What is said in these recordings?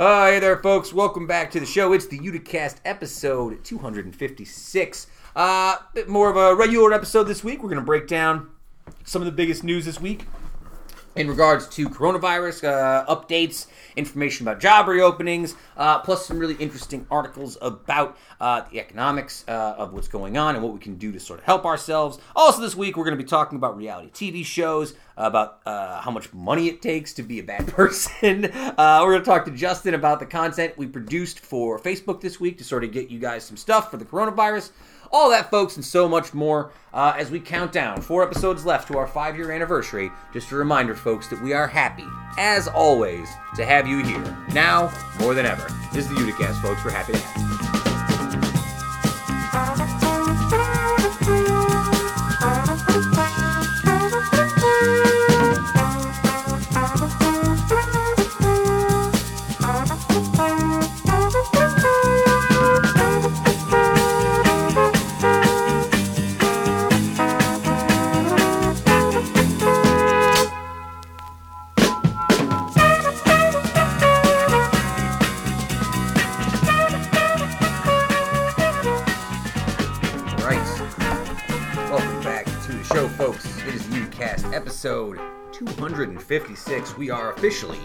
Uh, hey there, folks. Welcome back to the show. It's the Uticast episode 256. Uh, bit more of a regular episode this week. We're going to break down some of the biggest news this week in regards to coronavirus uh, updates, information about job reopenings, uh, plus some really interesting articles about uh, the economics uh, of what's going on and what we can do to sort of help ourselves. Also, this week we're going to be talking about reality TV shows, about uh, how much money it takes to be a bad person. Uh, we're going to talk to Justin about the content we produced for Facebook this week to sort of get you guys some stuff for the coronavirus. All that, folks, and so much more uh, as we count down. Four episodes left to our five year anniversary. Just a reminder, folks, that we are happy, as always, to have you here. Now, more than ever. This is the Uticast, folks. We're happy to have you. 256. We are officially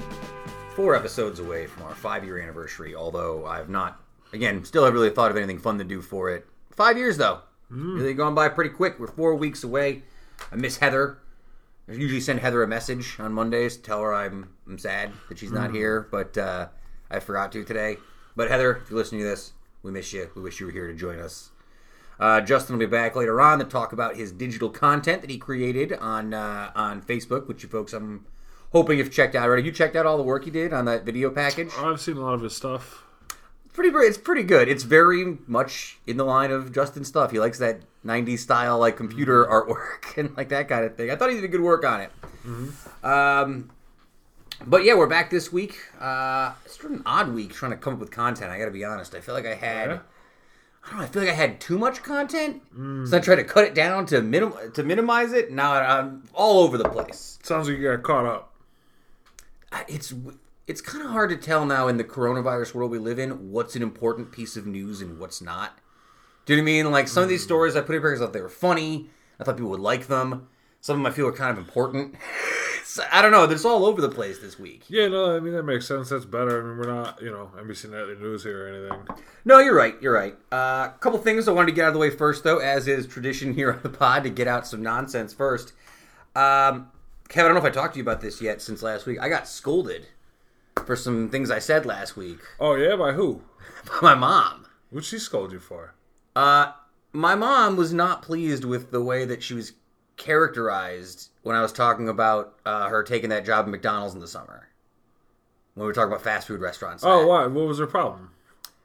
four episodes away from our five year anniversary, although I've not, again, still haven't really thought of anything fun to do for it. Five years, though. Really gone by pretty quick. We're four weeks away. I miss Heather. I usually send Heather a message on Mondays, to tell her I'm, I'm sad that she's not here, but uh, I forgot to today. But Heather, if you're listening to this, we miss you. We wish you were here to join us. Uh, Justin will be back later on to talk about his digital content that he created on uh, on Facebook, which you folks I'm hoping you've checked out already. You checked out all the work he did on that video package. I've seen a lot of his stuff. Pretty, it's pretty good. It's very much in the line of Justin stuff. He likes that '90s style, like computer artwork and like that kind of thing. I thought he did a good work on it. Um, but yeah, we're back this week. Uh, it's sort of an odd week trying to come up with content. I got to be honest. I feel like I had. Yeah? I don't know. I feel like I had too much content, so I tried to cut it down to minim- to minimize it. Now I'm all over the place. Sounds like you got caught up. It's it's kind of hard to tell now in the coronavirus world we live in what's an important piece of news and what's not. Do you know what I mean? Like some of these hmm. stories I put in here because I thought they were funny. I thought people would like them. Some of them I feel are kind of important. So, I don't know. It's all over the place this week. Yeah, no, I mean that makes sense. That's better. I mean, we're not, you know, NBC Nightly News here or anything. No, you're right. You're right. A uh, couple things I wanted to get out of the way first, though, as is tradition here on the pod, to get out some nonsense first. Um, Kevin, I don't know if I talked to you about this yet since last week. I got scolded for some things I said last week Oh yeah, by who? by my mom. What'd she scold you for? Uh, my mom was not pleased with the way that she was characterized when I was talking about uh, her taking that job at McDonald's in the summer. When we were talking about fast food restaurants. Oh, why? What was her problem?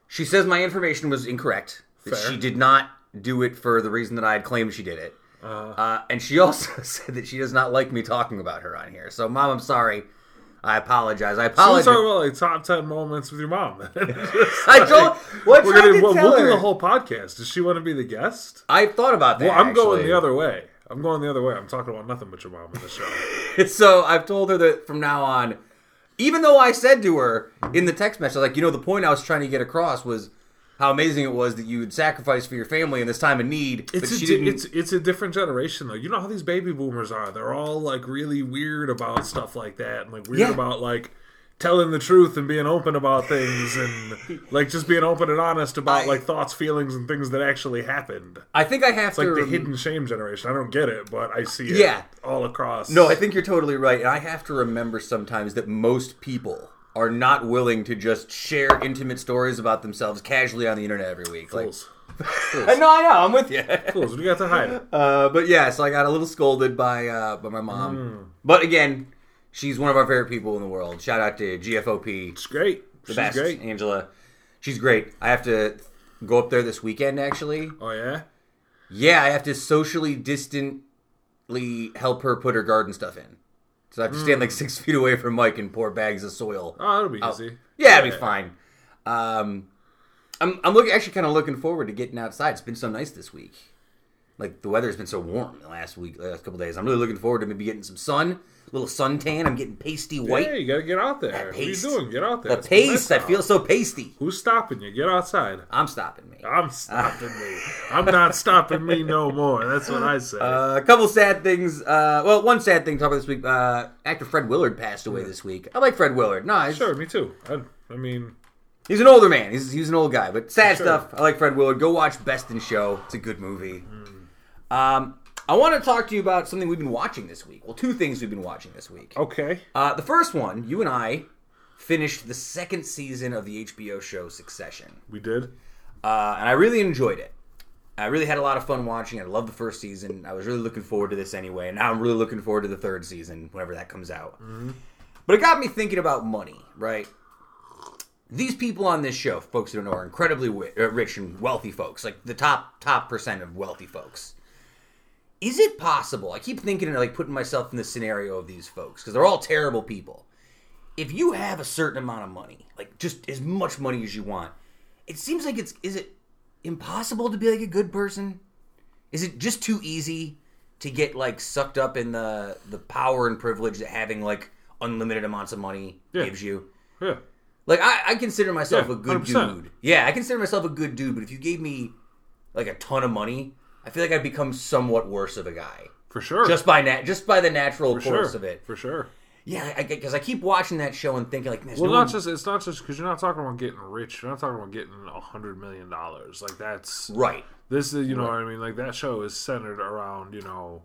She says my information was incorrect. That Fair. she did not do it for the reason that I had claimed she did it. Uh, and she also said that she does not like me talking about her on here. So, mom, I'm sorry. I apologize. I So we're apologize. talking about like top ten moments with your mom. Just, I told. What we're gonna to we'll, we'll do her? the whole podcast. Does she want to be the guest? I thought about that. Well, I'm going actually. the other way. I'm going the other way. I'm talking about nothing but your mom in the show. so I've told her that from now on, even though I said to her in the text message, like, you know, the point I was trying to get across was how amazing it was that you would sacrifice for your family in this time of need. It's but a, she di- didn't. it's it's a different generation though. You know how these baby boomers are. They're all like really weird about stuff like that, and like weird Yeah. about like telling the truth and being open about things, and like just being open and honest about I- like thoughts, feelings, and things that actually happened. I think I have It's like the rem- hidden shame generation. I don't get it, but I see it. Yeah. all across. No, I think you're totally right. And I have to remember sometimes that most people are not willing to just share intimate stories about themselves casually on the internet every week. Like, fools. I know, I know, I'm with you. fools. What do you got to hide? Uh, but yeah, so I got a little scolded by uh, by my mom. Hmm. But again, she's one of our favorite people in the world. Shout out to GFOP, It's great. the She's best, great. Angela. She's great. I have to go up there this weekend. Actually, Oh yeah. yeah, I have to socially distantly help her put her garden stuff in. So I have to stand like six feet away from Mike and pour bags of soil. Oh, that'll be out. easy. Yeah, it'll be fine. Um, I'm I'm looking actually kind of looking forward to getting outside. It's been so nice this week. Like the weather's been so warm the last week, the last couple days. I'm really looking forward to maybe getting some sun, little suntan. I'm getting pasty white. Yeah, you gotta get out there. What are you doing? Get out there. the It's paste, nice I feel so pasty. Who's stopping you? Get outside. I'm stopping me. I'm stopping me. I'm not stopping me no more. That's what I say. Uh, a couple sad things. Uh, well, one sad thing to talk about this week. Uh, actor Fred Willard passed away this week. I like Fred Willard. No, he's, sure, me too. I, I mean, he's an older man. He's, he's an old guy, but sad Sure. stuff. I like Fred Willard. Go watch Best in Show. It's a good movie. Um, I want to talk to you about something we've been watching this week. Well, two things we've been watching this week. okay. Uh, the first one, you and I finished the second season of the HBO show Succession. We did. uh, and I really enjoyed it. I really had a lot of fun watching. it. I loved the first season. I was really looking forward to this anyway, and now I'm really looking forward to the third season whenever that comes out. But it got me thinking about money, right? These people on this show, folks who don't know, are incredibly uh, rich and wealthy folks, like the top top percent of wealthy folks. Is it possible? I keep thinking and like putting myself in the scenario of these folks because they're all terrible people. If you have a certain amount of money, like just as much money as you want, it seems like it's is it impossible to be like a good person? Is it just too easy to get like sucked up in the the power and privilege that having like unlimited amounts of money Yeah. gives you? Yeah. Like I, I consider myself Yeah, a good 100%. dude. Yeah, I consider myself a good dude, but if you gave me like a ton of money, I feel like I'd become somewhat worse of a guy. For sure. Just by nat just by the natural for course sure. of it. For sure. Yeah, because I, keep watching that show and thinking like, Well, no not one- just it's not just because you're not talking about getting rich. You're not talking about getting a hundred million dollars. Like that's right. this is you know what I mean. Like that show is centered around you know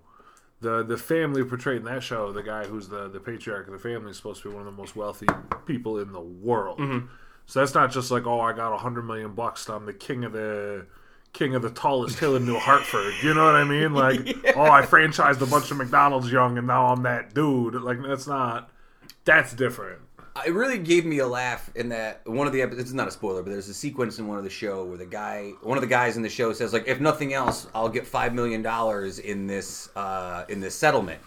the the family portrayed in that show. The guy who's the the patriarch of the family is supposed to be one of the most wealthy people in the world. Mm-hmm. So that's not just like oh I got a hundred million bucks. I'm the king of the king of the tallest hill in New Hartford. You know what I mean? Like oh I franchised a bunch of McDonald's young and now I'm that dude. Like that's not. That's different. It really gave me a laugh in that one of the episodes. It's not a spoiler, but there's a sequence in one of the show where the guy, one of the guys in the show says, like, if nothing else, I'll get five million dollars in this uh, in this settlement.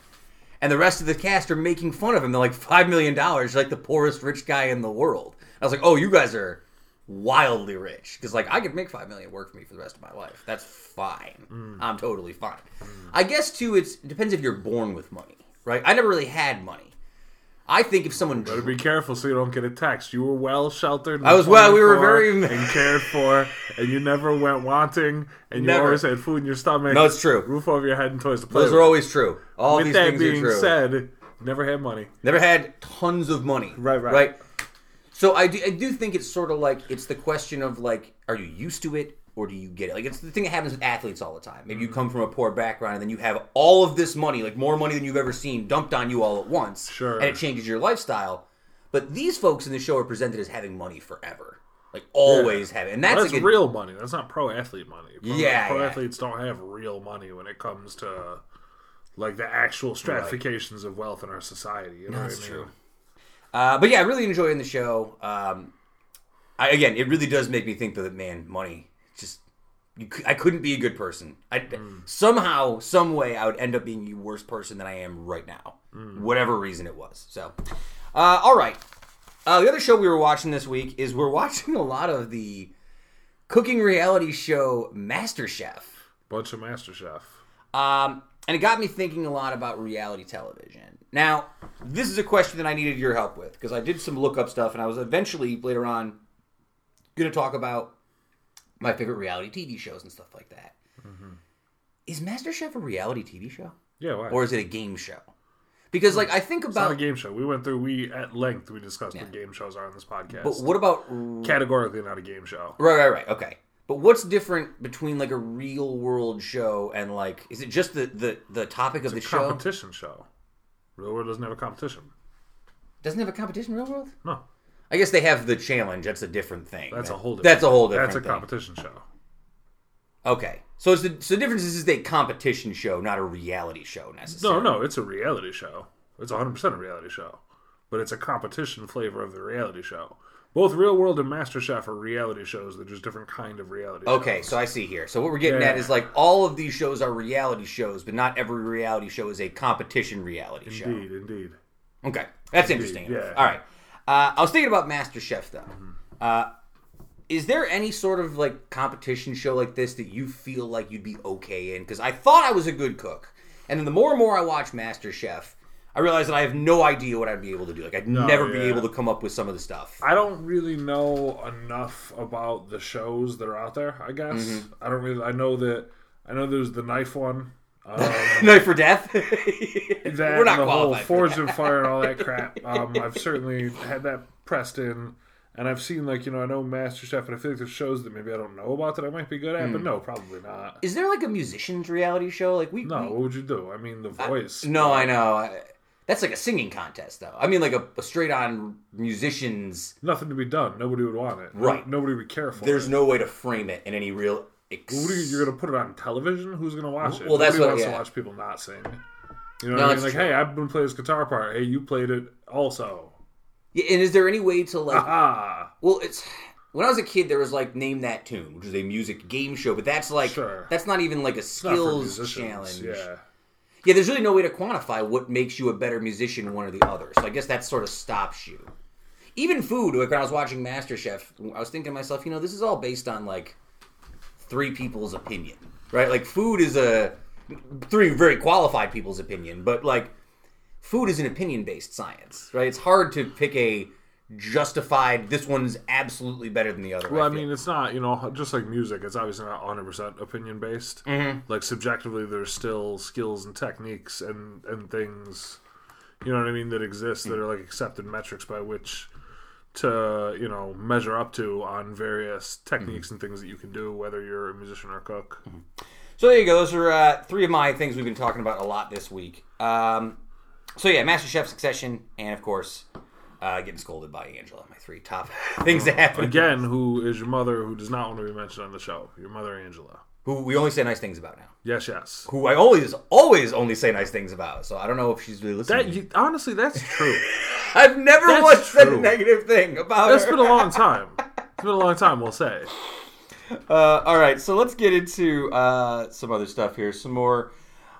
And the rest of the cast are making fun of him. They're like, five million dollars, like the poorest rich guy in the world. I was like, oh, you guys are wildly rich because like I could make five million work for me for the rest of my life. That's fine. Mm. I'm totally fine. Mm. I guess too, it's it depends if you're born with money, right? I never really had money. I think if someone Better be careful so you don't get a text. You were well sheltered. I was well- we were very- and cared for, and you never went wanting, and you always had food in your stomach. No, it's true. Roof over your head and toys to play Those with. are always true. All With these that things are being true. said, never had money. Never had tons of money. Right, right. Right. So I do, I do think it's sort of like it's the question of like, are you used to it or do you get it? Like it's the thing that happens with athletes all the time. Maybe you mm-hmm. come from a poor background and then you have all of this money, like more money than you've ever seen, dumped on you all at once. Sure. And it changes your lifestyle. But these folks in the show are presented as having money forever. Like always having, and that's, Well, that's like a- real money. That's not pro athlete money. Pro, Yeah, pro yeah. athletes don't have real money when it comes to like the actual stratifications of wealth in our society. You know That's what I mean? true. Uh, but yeah, really enjoying the show. Um, I, again, it really does make me think that man, money just you, I couldn't be a good person. I somehow, some way, I would end up being a worse person than I am right now, whatever reason it was. So, uh, all right. Uh, the other show we were watching this week is we're watching a lot of the cooking reality show MasterChef. Bunch of Master Chef. Um, and it got me thinking a lot about reality television. Now, this is a question that I needed your help with because I did some lookup stuff, and I was eventually later on going to talk about my favorite reality TV shows and stuff like that. Mm-hmm. Is MasterChef a reality TV show, Yeah, why? or is it a game show? Because, like, I think it's not a about, game show. We went through. We at length we discussed what game shows are on this podcast. but what about Categorically, not a game show. right, right, right? Okay, but what's different between like a real world show and like, is it just the the the topic of the show? Competition show. Real world doesn't have a competition. Doesn't have a competition, real world? No, I guess they have the challenge. That's a different thing. that's a whole. Different That's a whole different. That's a thing. competition show. Okay, so it's the so the difference is, is a competition show, not a reality show No, necessarily. no, it's a reality show. It's 100 percent a reality show, but it's a competition flavor of the reality show. Both Real World and MasterChef are reality shows. They're just different kind of reality. Okay, shows. so I see here. So what we're getting Yeah. at is like all of these shows are reality shows, but not every reality show is a competition reality show. indeed, indeed. Okay, that's interesting. yeah. All right, uh, I was thinking about Master Chef though. Uh, is there any sort of like competition show like this that you feel like you'd be okay in? Because I thought I was a good cook, and then the more and more I watch MasterChef, I realize that I have no idea what I'd be able to do. Like I'd never be able to come up with some of the stuff. I don't really know enough about the shows that are out there. I guess Mm-hmm. I don't really. I know that I know there's the knife one. Um, Knife for death. that We're not and the whole qualified. for forged in fire and all that crap. Um, I've certainly had that pressed in, and I've seen like you know I know MasterChef, and I feel like there's shows that maybe I don't know about that I might be good at, Hmm. but no, probably not. Is there like a musicians reality show? Like we No, we- what would you do? I mean, The Voice. No, I know. I- That's like a singing contest, though. I mean, like a, a straight on musicians. Nothing to be done. Nobody would want it. Right. Nobody would care for There's it. no way to frame it in any real. Ex- What are you, you're gonna put it on television? Who's gonna watch it? Well, that's Nobody what- wants yeah. to watch people not sing. You know No, what I mean? Like, true. hey, I've been playing this guitar part. Hey, you played it also. Yeah, and is there any way to like? Ah, Well, it's when I was a kid, there was like name that tune, which is a music game show, but that's like Sure. that's not even like a skills challenge. Yeah. Yeah, there's really no way to quantify what makes you a better musician, one or the other. So I guess that sort of stops you. Even food, like when I was watching MasterChef, I was thinking to myself, you know, this is all based on like three people's opinion, right? Like food is a three very qualified people's opinion, but like food is an opinion based science, right? It's hard to pick a justified. This one's absolutely better than the other. One. Well, I feel. mean, it's not you know just like music. It's obviously not 100 percent opinion based. Mm-hmm. Like subjectively, there's still skills and techniques and and things. You know what I mean that exist that are like accepted metrics by which to you know measure up to on various techniques Mm-hmm. and things that you can do, whether you're a musician or a cook. So there you go. Those are uh, three of my things we've been talking about a lot this week. Um, so yeah, MasterChef Succession, and of course, uh, getting scolded by Angela. My three top things that happen. Again, who is your mother who does not want to be mentioned on the show? Your mother, Angela. Who we only say nice things about now. Yes, yes. Who I always, always only say nice things about. So I don't know if she's really listening. That you, honestly, that's true. I've never That's once said a negative thing about That's her. been a long time. It's been a long time, we'll say. Uh, all right, so let's get into uh, some other stuff here. Some more.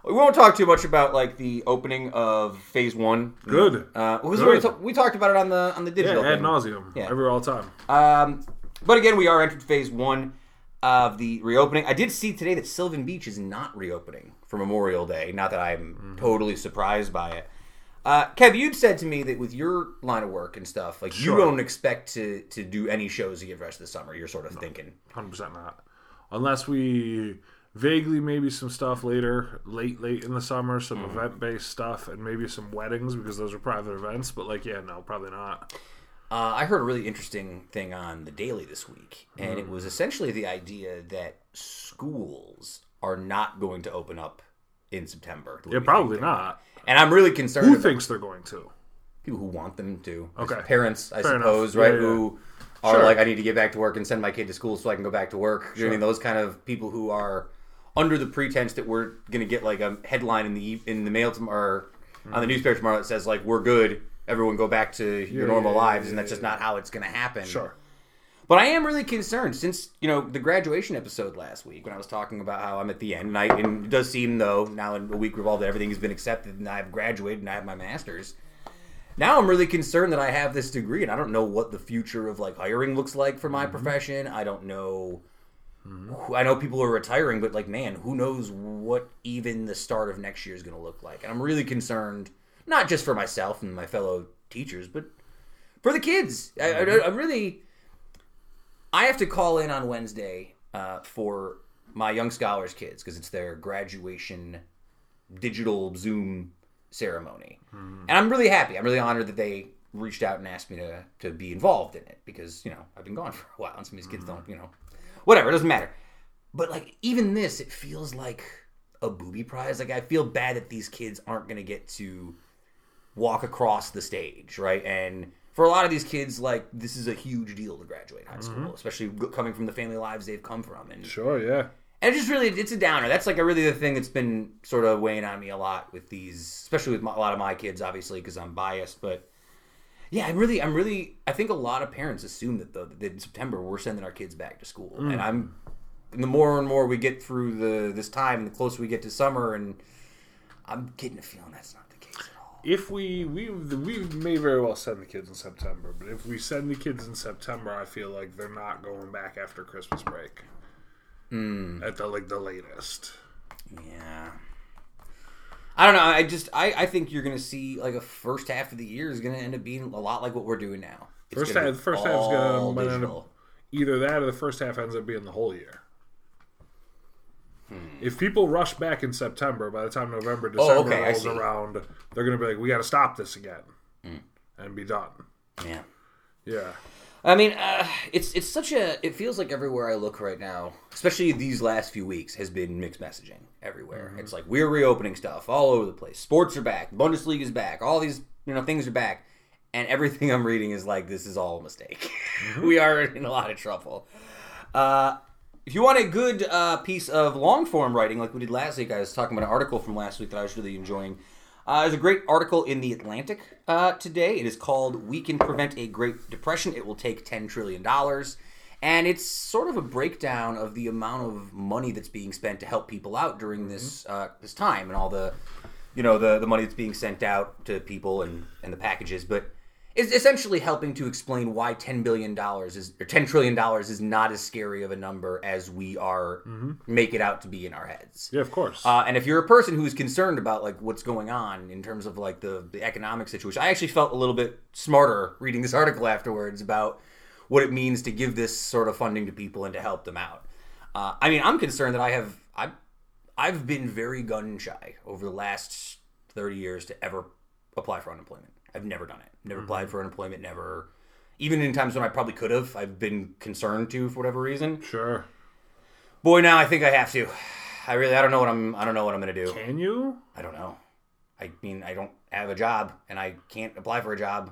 We won't talk too much about like the opening of Phase One. Good. Uh, because Good. we, we talked about it on the on the digital. Yeah, ad thing. nauseum. Yeah. Every all time. Um, but again, we are entered phase one of the reopening. I did see today that Sylvan Beach is not reopening for Memorial Day. Not that I'm Mm-hmm. totally surprised by it. Uh, Kev, you'd said to me that with your line of work and stuff, like you don't expect to to do any shows again the rest of the summer. You're sort of thinking, Hundred percent not. Unless we vaguely maybe some stuff later, late late in the summer, some Mm-hmm. event based stuff, and maybe some weddings because those are private events. But like, yeah, no, probably not. Uh, I heard a really interesting thing on the Daily this week, and Mm. it was essentially the idea that schools are not going to open up in September. Yeah, probably not. And I'm really concerned. Who thinks they're going to? people who want them to. Okay. Parents, I Fair suppose, Yeah, right? yeah. Who are Sure. like, I need to get back to work and send my kid to school so I can go back to work. What I mean, those kind of people who are under the pretense that we're going to get like a headline in the in the mail tomorrow, mm-hmm. on the newspaper tomorrow that says like, "We're good." Everyone go back to your Yeah, normal yeah, lives, yeah, and that's just not how it's going to happen. Sure. But I am really concerned since you know the graduation episode last week when I was talking about how I'm at the end, and, I, and it does seem though now in a week revolved that everything has been accepted and I've graduated and I have my master's. Now I'm really concerned that I have this degree and I don't know what the future of like hiring looks like for my mm-hmm. profession. I don't know. I know people are retiring, but like man, who knows what even the start of next year is going to look like? And I'm really concerned, not just for myself and my fellow teachers, but for the kids. I, I, mm-hmm. I'm really. I have to call in on Wednesday uh, for my young scholars kids because it's their graduation digital Zoom ceremony, mm-hmm. and I'm really happy. I'm really honored that they reached out and asked me to to be involved in it because you know I've been gone for a while and some of these kids mm-hmm. don't you know whatever it doesn't matter. But like even this, it feels like a booby prize. Like I feel bad that these kids aren't going to get to walk across the stage, right? And for a lot of these kids, like this is a huge deal to graduate high school, mm-hmm. especially coming from the family lives they've come from, and Sure. Yeah. and it just really it's a downer. That's like a really the thing that's been sort of weighing on me a lot with these, especially with my, a lot of my kids, obviously because I'm biased. But yeah, I'm really, I'm really, I think a lot of parents assume that though that in September we're sending our kids back to school, and mm. I'm. And the more and more we get through the this time, and the closer we get to summer, and I'm getting a feeling that's not the case at all. if we we we may very well send the kids in September, but if we send the kids in September, I feel like they're not going back after Christmas break. Hmm. At the like the latest. Yeah. I don't know. I just I, I think you're gonna see like a first half of the year is gonna end up being a lot like what we're doing now. It's First half, be first half's gonna end up either that or the first half ends up being the whole year. Hmm. If people rush back in September, by the time November, December Oh, okay, rolls around, they're gonna be like, "We got to stop this again," Hmm. and be done. Yeah. Yeah, I mean, uh, it's it's such a. It feels like everywhere I look right now, especially these last few weeks, has been mixed messaging everywhere. It's like we're reopening stuff all over the place. Sports are back. Bundesliga is back. All these you know things are back, and everything I'm reading is like this is all a mistake. we are in a lot of trouble. Uh, if you want a good uh, piece of long form writing, like we did last week, I was talking about an article from last week that I was really enjoying. Uh, there's a great article in the Atlantic uh, today. It is called "We Can Prevent a Great Depression. It Will Take Ten Trillion Dollars," and it's sort of a breakdown of the amount of money that's being spent to help people out during this uh, this time and all the, you know, the the money that's being sent out to people and and the packages, but is essentially helping to explain why ten billion dollars is or ten trillion dollars is not as scary of a number as we are make it out to be in our heads. yeah, of course. Uh, and if you're a person who's concerned about like what's going on in terms of like the, the economic situation, I actually felt a little bit smarter reading this article afterwards about what it means to give this sort of funding to people and to help them out. Uh, I mean, I'm concerned that I have I've I've been very gun shy over the last 30 years to ever apply for unemployment. I've never done it. Never applied mm-hmm. for unemployment. Never, even in times when I probably could have. I've been concerned to for whatever reason. sure. Boy, now I think I have to. I really I don't know what I'm I don't know what I'm gonna do. Can you? I don't know. I mean, I don't have a job, and I can't apply for a job,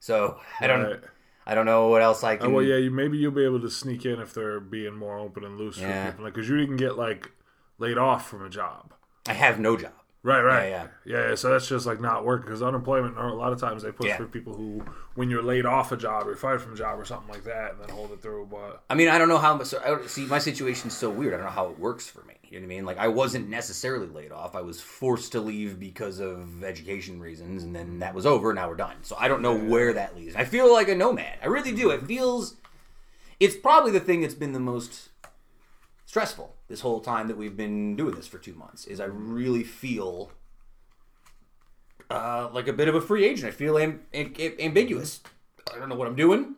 so I don't. Right. I don't know what else I Oh, can. well, yeah, you, maybe you'll be able to sneak in if they're being more open and loose Yeah. for people, like because you didn't get like laid off from a job. I have no job. Right, right, Yeah, yeah, yeah. So that's just like not working because unemployment. A lot of times they push Yeah. for people who, when you're laid off a job or fired from a job or something like that, and then hold it through. But I mean, I don't know how. So, I see, my situation's so weird. I don't know how it works for me. You know what I mean? Like, I wasn't necessarily laid off. I was forced to leave because of education reasons, and then that was over. Now we're done. So I don't know where that leads. I feel like a nomad. I really do. It feels. It's probably the thing that's been the most stressful this whole time that we've been doing this for two months. Is I really feel uh, like a bit of a free agent. I feel am- am- ambiguous. I don't know what I'm doing.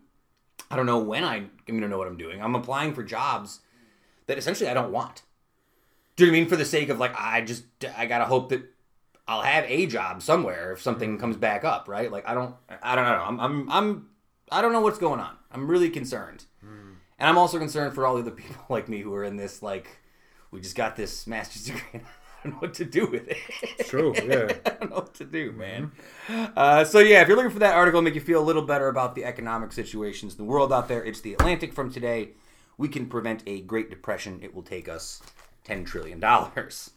I don't know when I'm going to know what I'm doing. I'm applying for jobs that essentially I don't want. Do you know I mean? For the sake of like, I just I gotta hope that I'll have a job somewhere if something comes back up, right? Like I don't I don't know. I'm I'm I'm I don't know what's going on. I'm really concerned, and I'm also concerned for all the other people like me who are in this like we just got this master's degree. and I don't know what to do with it. true, yeah. I don't know what to do, man. Uh, so yeah, if you're looking for that article, to make you feel a little better about the economic situations in the world out there. It's the Atlantic from today. We can prevent a Great Depression. It will take us ten trillion dollars.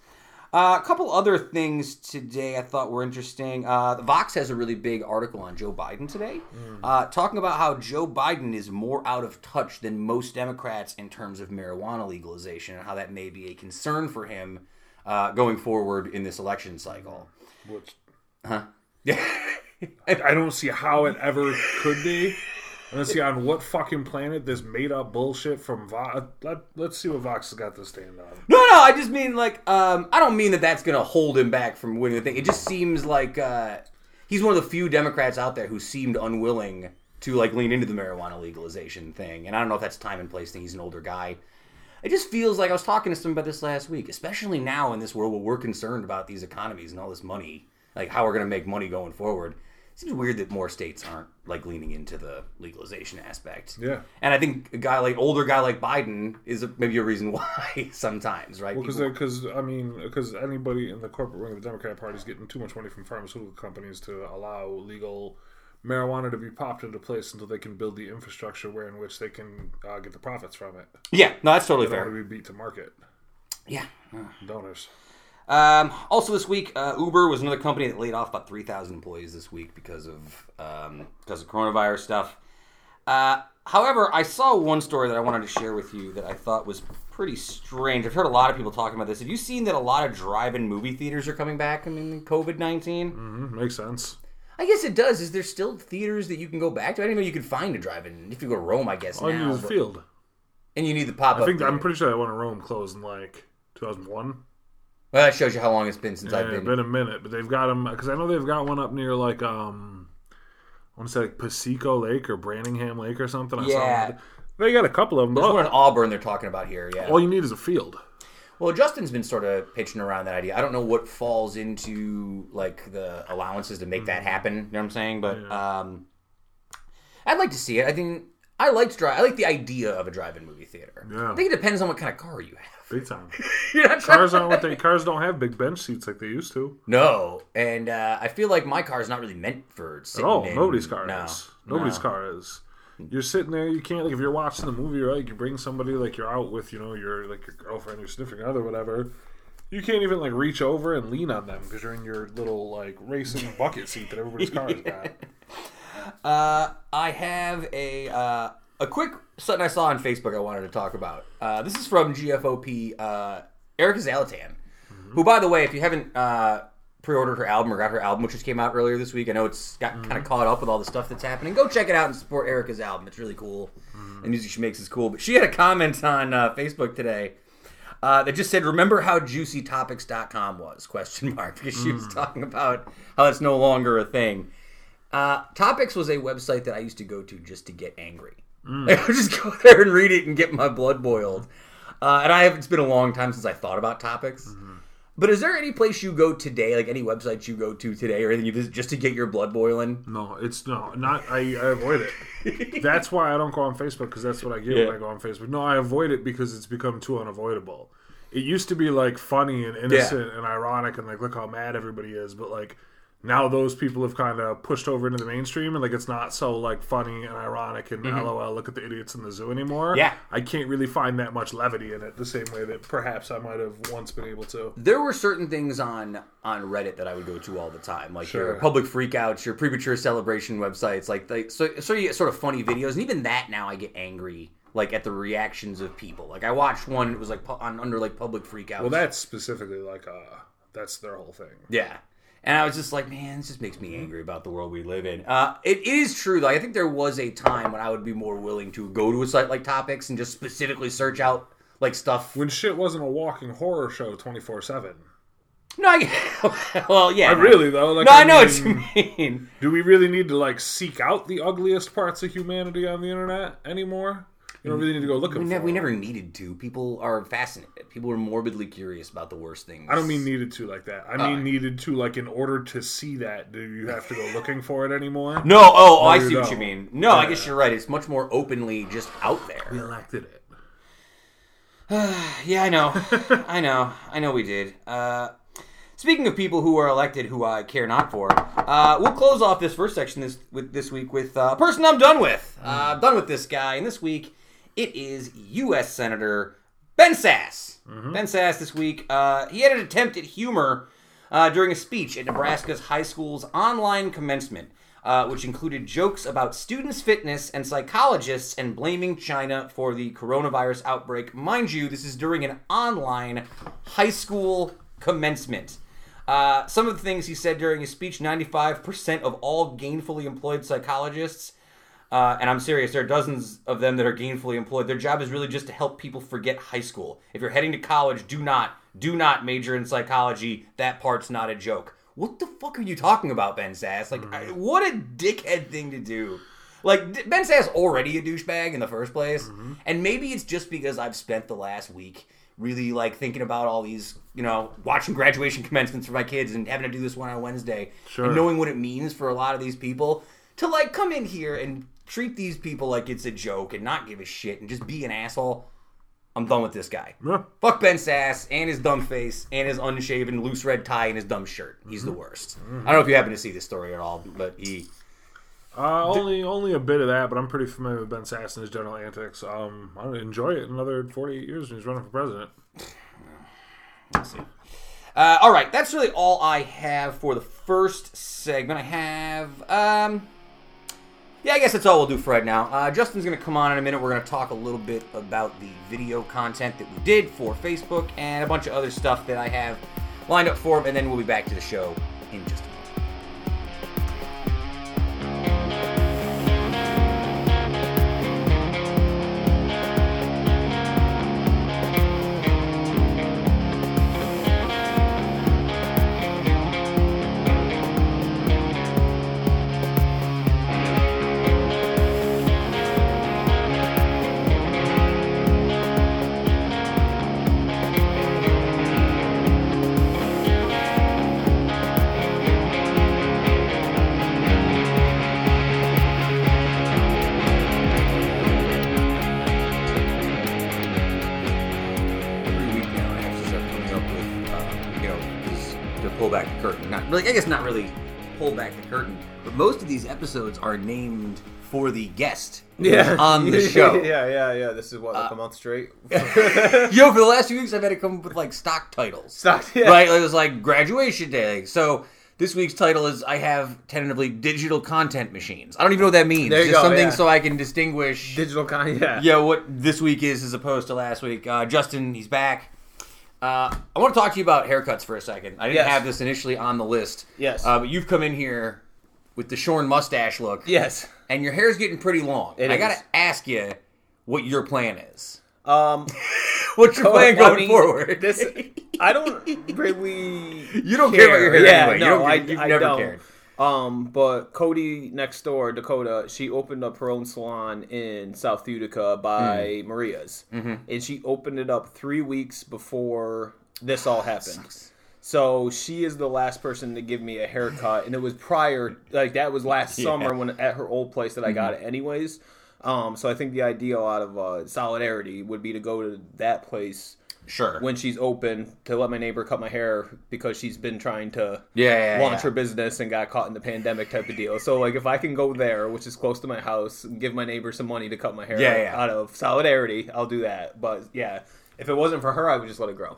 Uh, a couple other things today I thought were interesting. Uh, the Vox has a really big article on Joe Biden today, uh, talking about how Joe Biden is more out of touch than most Democrats in terms of marijuana legalization and how that may be a concern for him uh, going forward in this election cycle. Which Yeah. I don't see how it ever could be. Let's see on what fucking planet this made up bullshit from Vox. Let, let's see what Vox has got to stand on. No, no, I just mean like um, I don't mean that that's gonna hold him back from winning the thing. It just seems like uh, he's one of the few Democrats out there who seemed unwilling to like lean into the marijuana legalization thing. And I don't know if that's time and place thing. He's an older guy. It just feels like I was talking to someone about this last week, especially now in this world where we're concerned about these economies and all this money, like how we're gonna make money going forward. Seems weird that more states aren't like leaning into the legalization aspect. Yeah. And I think a guy like older guy like Biden is a, maybe a reason why sometimes, right? Because, People- because I mean, because anybody in the corporate wing of the Democrat Party is getting too much money from pharmaceutical companies to allow legal marijuana to be popped into place until they can build the infrastructure where in which they can uh, get the profits from it. yeah, no, that's totally They fair. want to be beat to market. Yeah. Donors. Um, also, this week, uh, Uber was another company that laid off about three thousand employees this week because of um, because of coronavirus stuff. Uh, however, I saw one story that I wanted to share with you that I thought was pretty strange. I've heard a lot of people talking about this. Have you seen that a lot of drive-in movie theaters are coming back? I mean, COVID 19 Mhm, makes sense. I guess it does. Is there still theaters that you can go back to? I didn't know you could find a drive-in if you go to Rome. I guess All you now, need is but- field. and you need the pop-up. I think I'm pretty sure that one in Rome closed in like 2001. Well, that shows you how long it's been since Yeah, I've it's been. been a minute, but they've got them because I know they've got one up near like um, I want to say like Pasico Lake or Branningham Lake or something. I saw Yeah. They got a couple of them, There's one in Auburn they're talking about here. Yeah. all you need is a field. Well, Justin's been sort of pitching around that idea. I don't know what falls into like the allowances to make that happen. You know what I'm saying? But um, I'd like to see it. I think I liked drive. I like the idea of a drive-in movie theater. Yeah. I think it depends on what kind of car you have. Big time. You're not trying- Cars aren't what they cars don't have big bench seats like they used to. No, and uh, I feel like my car is not really meant for sitting Oh, in. nobody's car No, is. Nobody's no. car is. You're sitting there. You can't like if you're watching the movie, right? You bring somebody like you're out with, you know, your like your girlfriend, your significant other, whatever. You can't even like reach over and lean on them because you're in your little like racing bucket seat that everybody's car has got. Uh, I have a uh, a quick something I saw on Facebook. I wanted to talk about. Uh, this is from GFOP. Uh, Erica Zalatan, who, by the way, if you haven't uh, pre-ordered her album or got her album, which just came out earlier this week, I know it's got kind of caught up with all the stuff that's happening. Go check it out and support Erica's album. It's really cool. The music she makes is cool. But she had a comment on uh, Facebook today. Uh, that just said, "Remember how juicytopics.com was?" Question mark because she was talking about how it's no longer a thing. Uh, Topix was a website that I used to go to just to get angry. I would just go there and read it and get my blood boiled. Uh, and I have, it's been a long time since I thought about Topix. But is there any place you go today, like any website you go to today or anything you visit just to get your blood boiling? No, it's no, not. I, I avoid it. That's why I don't go on Facebook because that's what I get Yeah. when I go on Facebook. No, I avoid it because it's become too unavoidable. It used to be like funny and innocent and ironic and like look how mad everybody is, but like now those people have kind of pushed over into the mainstream and like it's not so like funny and ironic and lol look at the idiots in the zoo anymore. Mm-hmm. Yeah. I can't really find that much levity in it the same way that perhaps I might have once been able to. There were certain things on on Reddit that I would go to all the time, like your Sure. public freakouts, your premature celebration websites, like they, so so you get sort of funny videos, and even that now I get angry like at the reactions of people. Like I watched one, it was like on under like public freakouts. Well, that's specifically like uh that's their whole thing. Yeah. And I was just like, man, this just makes me angry about the world we live in. Uh, it is true, though. I think there was a time when I would be more willing to go to a site like Topix and just specifically search out like stuff. When shit wasn't a walking horror show twenty four seven. No, I, well, yeah. I no. really though. Like, No, I know mean, what you mean. Do we really need to like seek out the ugliest parts of humanity on the internet anymore? You don't really need to go looking We for. we never needed to. People are fascinated. People are morbidly curious about the worst things. I don't mean needed to like that. I mean needed to like in order to see that. Do you have to go looking for it anymore? No, oh, oh I see what you mean. No, I guess you're right. It's much more openly just out there. We elected it. Yeah, I know. I know. I know we did. Uh, speaking of people who are elected who I care not for, uh, we'll close off this first section this with this week with uh, a person I'm done with. Uh, I'm done with this guy, and this week it is U.S. Senator Ben Sasse. Ben Sasse this week. Uh, he had an attempt at humor uh, during a speech at Nebraska's high school's online commencement. Uh, which included jokes about students' fitness and psychologists and blaming China for the coronavirus outbreak. Mind you, this is during an online high school commencement. Uh, some of the things he said during his speech 95% of all gainfully employed psychologists, uh, and I'm serious, there are dozens of them that are gainfully employed. Their job is really just to help people forget high school. If you're heading to college, do not, do not major in psychology. That part's not a joke. What the fuck are you talking about, Ben Sasse? Like, I, what a dickhead thing to do. Like, D- Ben Sasse already a douchebag in the first place, and maybe it's just because I've spent the last week really like thinking about all these, you know, watching graduation commencements for my kids and having to do this one on Wednesday, Sure. and knowing what it means for a lot of these people to like come in here and treat these people like it's a joke and not give a shit and just be an asshole. I'm done with this guy. Yeah. Fuck Ben Sasse and his dumb face and his unshaven loose red tie and his dumb shirt. He's the worst. I don't know if you happen to see this story at all, but he. Uh, only only a bit of that, but I'm pretty familiar with Ben Sasse and his general antics. Um, I enjoy it. Another 48 years when he's running for president. Let's see. Uh, all right, that's really all I have for the first segment. I have um, yeah, I guess that's all we'll do for right now. Uh, Justin's going to come on in a minute. We're going to talk a little bit about the video content that we did for Facebook and a bunch of other stuff that I have lined up for him, and then we'll be back to the show in just a episodes are named for the guest on the show. yeah, yeah, yeah. This is what like a month straight. Yo, for the last few weeks I've had to come up with like stock titles. Stock- yeah. Right? It was like graduation day. So this week's title is I have tentatively digital content machines. I don't even know what that means. There you Just go, something yeah. so I can distinguish Digital con, yeah. yeah, what this week is as opposed to last week. Uh, Justin, he's back. Uh, I want to talk to you about haircuts for a second. I didn't Yes. have this initially on the list. Yes. Uh, but you've come in here with the shorn mustache look. Yes. And your hair's getting pretty long. It I is. got to ask you what your plan is. Um, What's your so, plan I going mean, forward? This, I don't really. You don't care about your hair Yeah, anyway. You no, don't- I, I never don't. cared. Um, but Cody next door, Dakota, she opened up her own salon in South Utica by Hmm. Maria's, Mm-hmm. and she opened it up three weeks before this all happened. So she is the last person to give me a haircut, and it was prior, like that was last Yeah. summer when at her old place that I got it, anyways. Um, so I think the ideal out of uh, solidarity would be to go to that place Sure. when she's open to let my neighbor cut my hair because she's been trying to Yeah, yeah, launch yeah. her business and got caught in the pandemic type of deal. So like if I can go there, which is close to my house, and give my neighbor some money to cut my hair yeah. out of solidarity, I'll do that. But yeah, if it wasn't for her, I would just let it grow.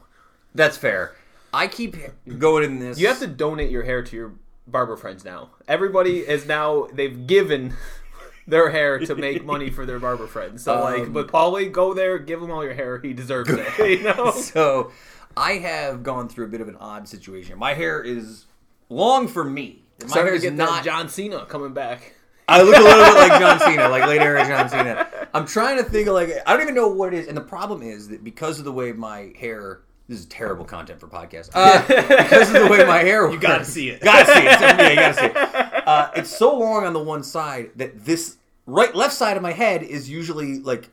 That's fair. I keep going in this. You have to donate your hair to your barber friends now. Everybody is now they've given their hair to make money for their barber friends. So like, Um, but Paulie, go there, give him all your hair. He deserves it. You know. So I have gone through a bit of an odd situation. My hair is long for me. My Starting hair to is get not. John Cena coming back. I look a little bit like John Cena, like late era John Cena. I'm trying to think of like I don't even know what it is, and the problem is that because of the way my hair. This is terrible content for podcast. Uh, because of the way my hair, you gotta see it. Gotta see it. Yeah, you gotta see it. Uh, it's so long on the one side that this right left side of my head is usually like,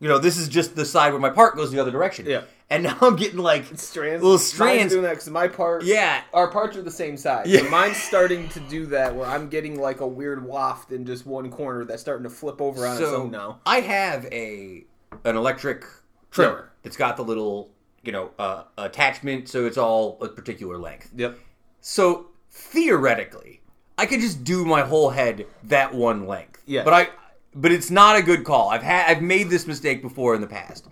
you know, this is just the side where my part goes the other direction. Yeah. And now I'm getting like strands. little Mine's strands. doing that 'cause my part. Yeah. our parts are the same size. Yeah. Yeah. mine's starting to do that where I'm getting like a weird waft in just one corner that's starting to flip over on its So own now. I have a an electric trimmer. It's got the little you know uh, attachment, so it's all a particular length. Yep. So theoretically, I could just do my whole head that one length. Yeah. But I but it's not a good call. I've had I've made this mistake before in the past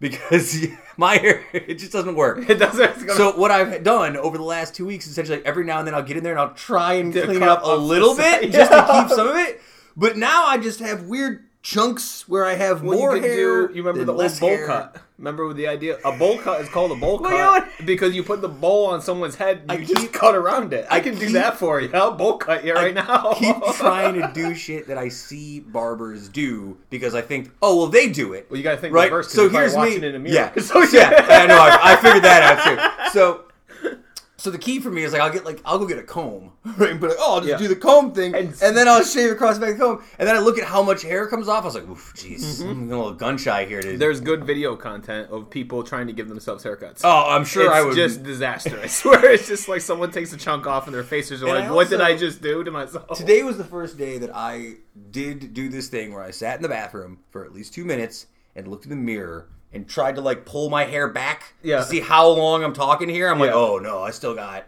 because my hair it just doesn't work. It doesn't. So what I've done over the last two weeks, essentially, every now and then I'll get in there and I'll try and clean it up a little bit just to keep some of it. But now I just have weird chunks where I have Well, more you hair. do. You remember the old bowl hair. cut? Remember with the idea? A bowl cut is called a bowl cut because you put the bowl on someone's head. You I just keep- cut around it. I, I can do that for you. I'll bowl cut you right now. Keep trying to do shit that I see barbers do because I think, oh well, they do it. Well, you got to think right? reverse. So you're here's me. watching in a mirror. Yeah. So yeah. I know. I, I figured that out too. So. So the key for me is like I'll get like I'll go get a comb, right? And be like, oh, I'll just Yeah. do the comb thing, and, And- then I'll shave across the back of the comb, and then I look at how much hair comes off. I was like, oof, jeez, Mm-hmm. I'm a little gun shy here. To, There's good video content of people trying to give themselves haircuts. oh, I'm sure it's I would. just disaster. I swear, it's just like someone takes a chunk off and their faces are And like, I "What did I just do to myself?" Today was the first day that I did do this thing where I sat in the bathroom for at least two minutes and looked in the mirror and tried to like pull my hair back Yeah. to see how long I'm talking here. I'm like, oh no, I still got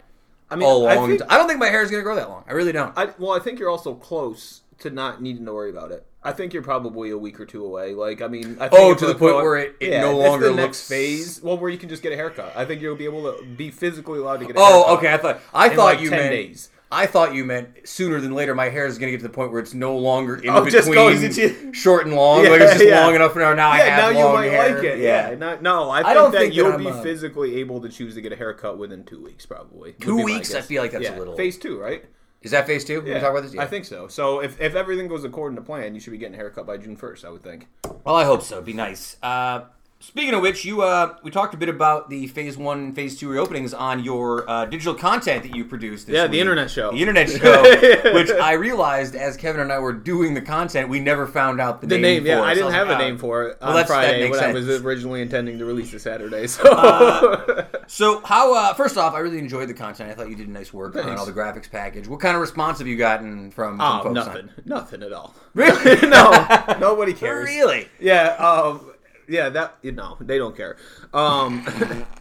I mean, I long. think, I don't think my hair is gonna grow that long. I really don't. I, well, I think you're also close to not needing to worry about it. I think you're probably a week or two away. Like, I mean, I think Oh, to the point where it- it no longer looks- phase. Well, where you can just get a haircut. I think you'll be able to be physically allowed to get. a oh, haircut okay. I thought I thought like you 10 meant. days. I thought you meant sooner than later. My hair is going to get to the point where it's no longer in Oh, between just into- short and long. Yeah, like it's just yeah. long enough now. Now I have now you long might hair. like it. Yeah. No, no, I think don't that think you'll I'm be a- physically able to choose to get a haircut within two weeks, probably. Two weeks? I feel like that's a little- Phase two, right? Is that phase two? When we talk about this? Yeah. I think so. So if, if everything goes according to plan, you should be getting a haircut by June first. I would think. Well, I hope so. It'd be nice. Uh, speaking of which, you uh, we talked a bit about the phase one, and phase two reopenings on your uh, digital content that you produced. This Yeah, the internet show. The internet show, which I realized as Kevin and I were doing the content, we never found out the, The name, yeah, for it. I didn't have like, a name for it Well, on Friday when I was originally intending to release it Saturday. So So how? Uh, first off, I really enjoyed the content. I thought you did a nice work on all the graphics package. What kind of response have you gotten from, from oh, folks? nothing, On? nothing at all. Really? no, nobody cares. Really? Yeah, um, yeah, that you know they don't care. Um,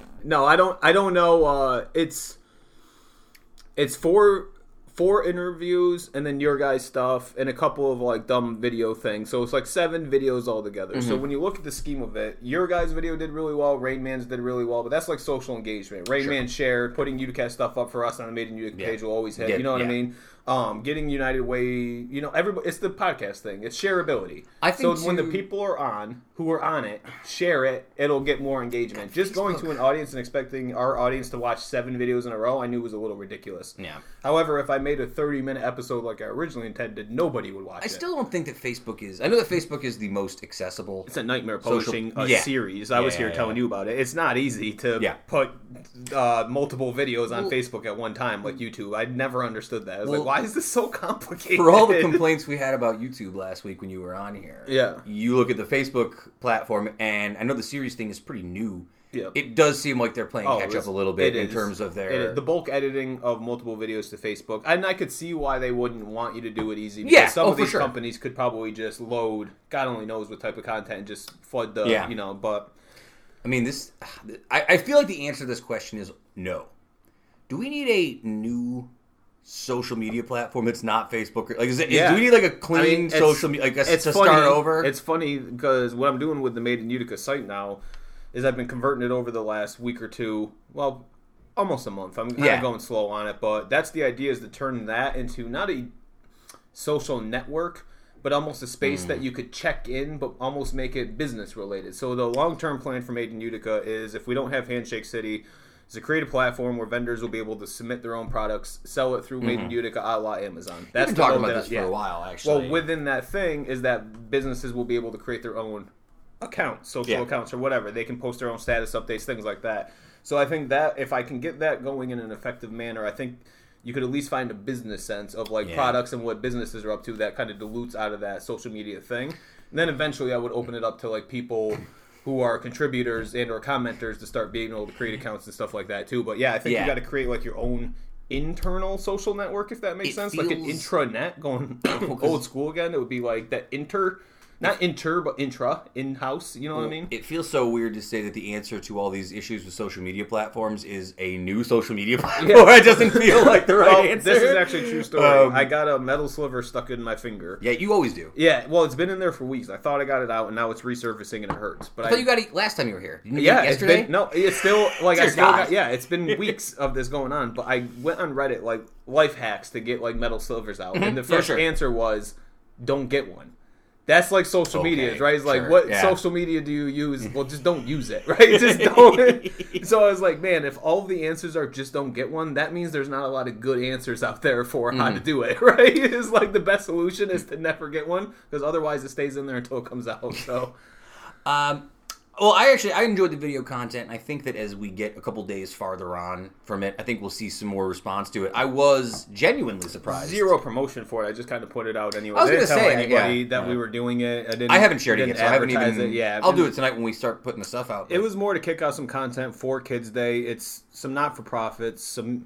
no, I don't. I don't know. Uh, it's it's four four interviews and then your guys' stuff and a couple of like dumb video things. So it's like seven videos altogether. So when you look at the scheme of it, your guys' video did really well. Rain Man's did really well, but that's like social engagement. Rain Man shared, putting Utica stuff up for us on the Made in Utica Yeah. page will always hit. Yeah, You know what I mean? Um, getting United Way, you know, everybody. It's the podcast thing. It's shareability. I think so when the people are on who are on it share it, it'll get more engagement. Just going to an audience and expecting our audience to watch seven videos in a row, I knew was a little ridiculous. Yeah. However, if I made a thirty-minute episode like I originally intended, nobody would watch it. I it. still don't think that Facebook is. I know that Facebook is the most accessible. it's a nightmare Social- posting a yeah. series. I was here yeah, telling yeah. you about it. It's not easy to Yeah. put uh, multiple videos on Well- Facebook at one time, like YouTube. I never understood that. I was Well, like, why is this so complicated? For all the complaints we had about YouTube last week when you were on here, Yeah. you look at the Facebook platform, and I know the series thing is pretty new. Yeah. It does seem like they're playing Oh, catch up a little bit in is. terms of their. the bulk editing of multiple videos to Facebook, and I could see why they wouldn't want you to do it easy. Because Yeah, some oh, of these sure. companies could probably just load, God only knows what type of content, and just flood the, Yeah. you know. But I mean, this. I, I feel like the answer to this question is no. Do we need a new social media platform that's not Facebook? Like, is it? is- Yeah. do we need like a clean I mean, social media? It's to funny, start over? It's funny because what I'm doing with the Made in Utica site now is I've been converting it over the last week or two. Well, almost a month. I'm kind Yeah. of going slow on it, but that's the idea: is to turn that into not a social network. But almost a space Hmm. that you could check in, but almost make it business related. So the long term plan for Made in Utica is if we don't have Handshake City, is to create a platform where vendors will be able to submit their own products, sell it through Made in mm-hmm. Utica a la Amazon. We've been talking about that- this for yeah. a while, actually. Well, within that thing is that businesses will be able to create their own accounts, social Yeah. accounts, or whatever. They can post their own status updates, things like that. So I think that if I can get that going in an effective manner, I think you could at least find a business sense of like Yeah. products and what businesses are up to that kind of dilutes out of that social media thing. And then eventually I would open it up to like people who are contributors and or commenters to start being able to create accounts and stuff like that too. But yeah, I think Yeah. you got to create like your own internal social network if that makes It sense like an intranet going old school again it would be like that inter not inter but intra in house you know what i mean It feels so weird to say that the answer to all these issues with social media platforms is a new social media platform. it doesn't feel like the right well, answer. this is actually a true story Um, i got a metal sliver stuck in my finger Yeah, you always do. yeah well it's been in there for weeks i thought i got it out and now it's resurfacing and it hurts but I thought you got it last time you were here. You yeah, get it it's yesterday? been no, it's still like I still God. got yeah, it's been weeks of this going on. But I went on Reddit like life hacks to get like metal silvers out, and the Mm-hmm. Yeah, first sure. answer was don't get one. That's like social Okay, media, right? It's like what yeah. social media do you use? Well, just don't use it, right? Just don't. so I was like, man, if all the answers are just don't get one, that means there's not a lot of good answers out there for how Mm. to do it, right? It's like the best solution is to never get one because otherwise it stays in there until it comes out. So Um, well, I actually I enjoyed the video content. I think that as we get a couple days farther on from it, I think we'll see some more response to it. I was genuinely surprised. Zero promotion for it. I just kind of put it out anyway. I was didn't gonna tell say, anybody yeah, that yeah. we were doing it. I didn't. I haven't shared it yet, so I haven't even. It. Yeah, I'll do it tonight when we start putting the stuff out. It was more to kick out some content for Kids Day. It's some not for profits, some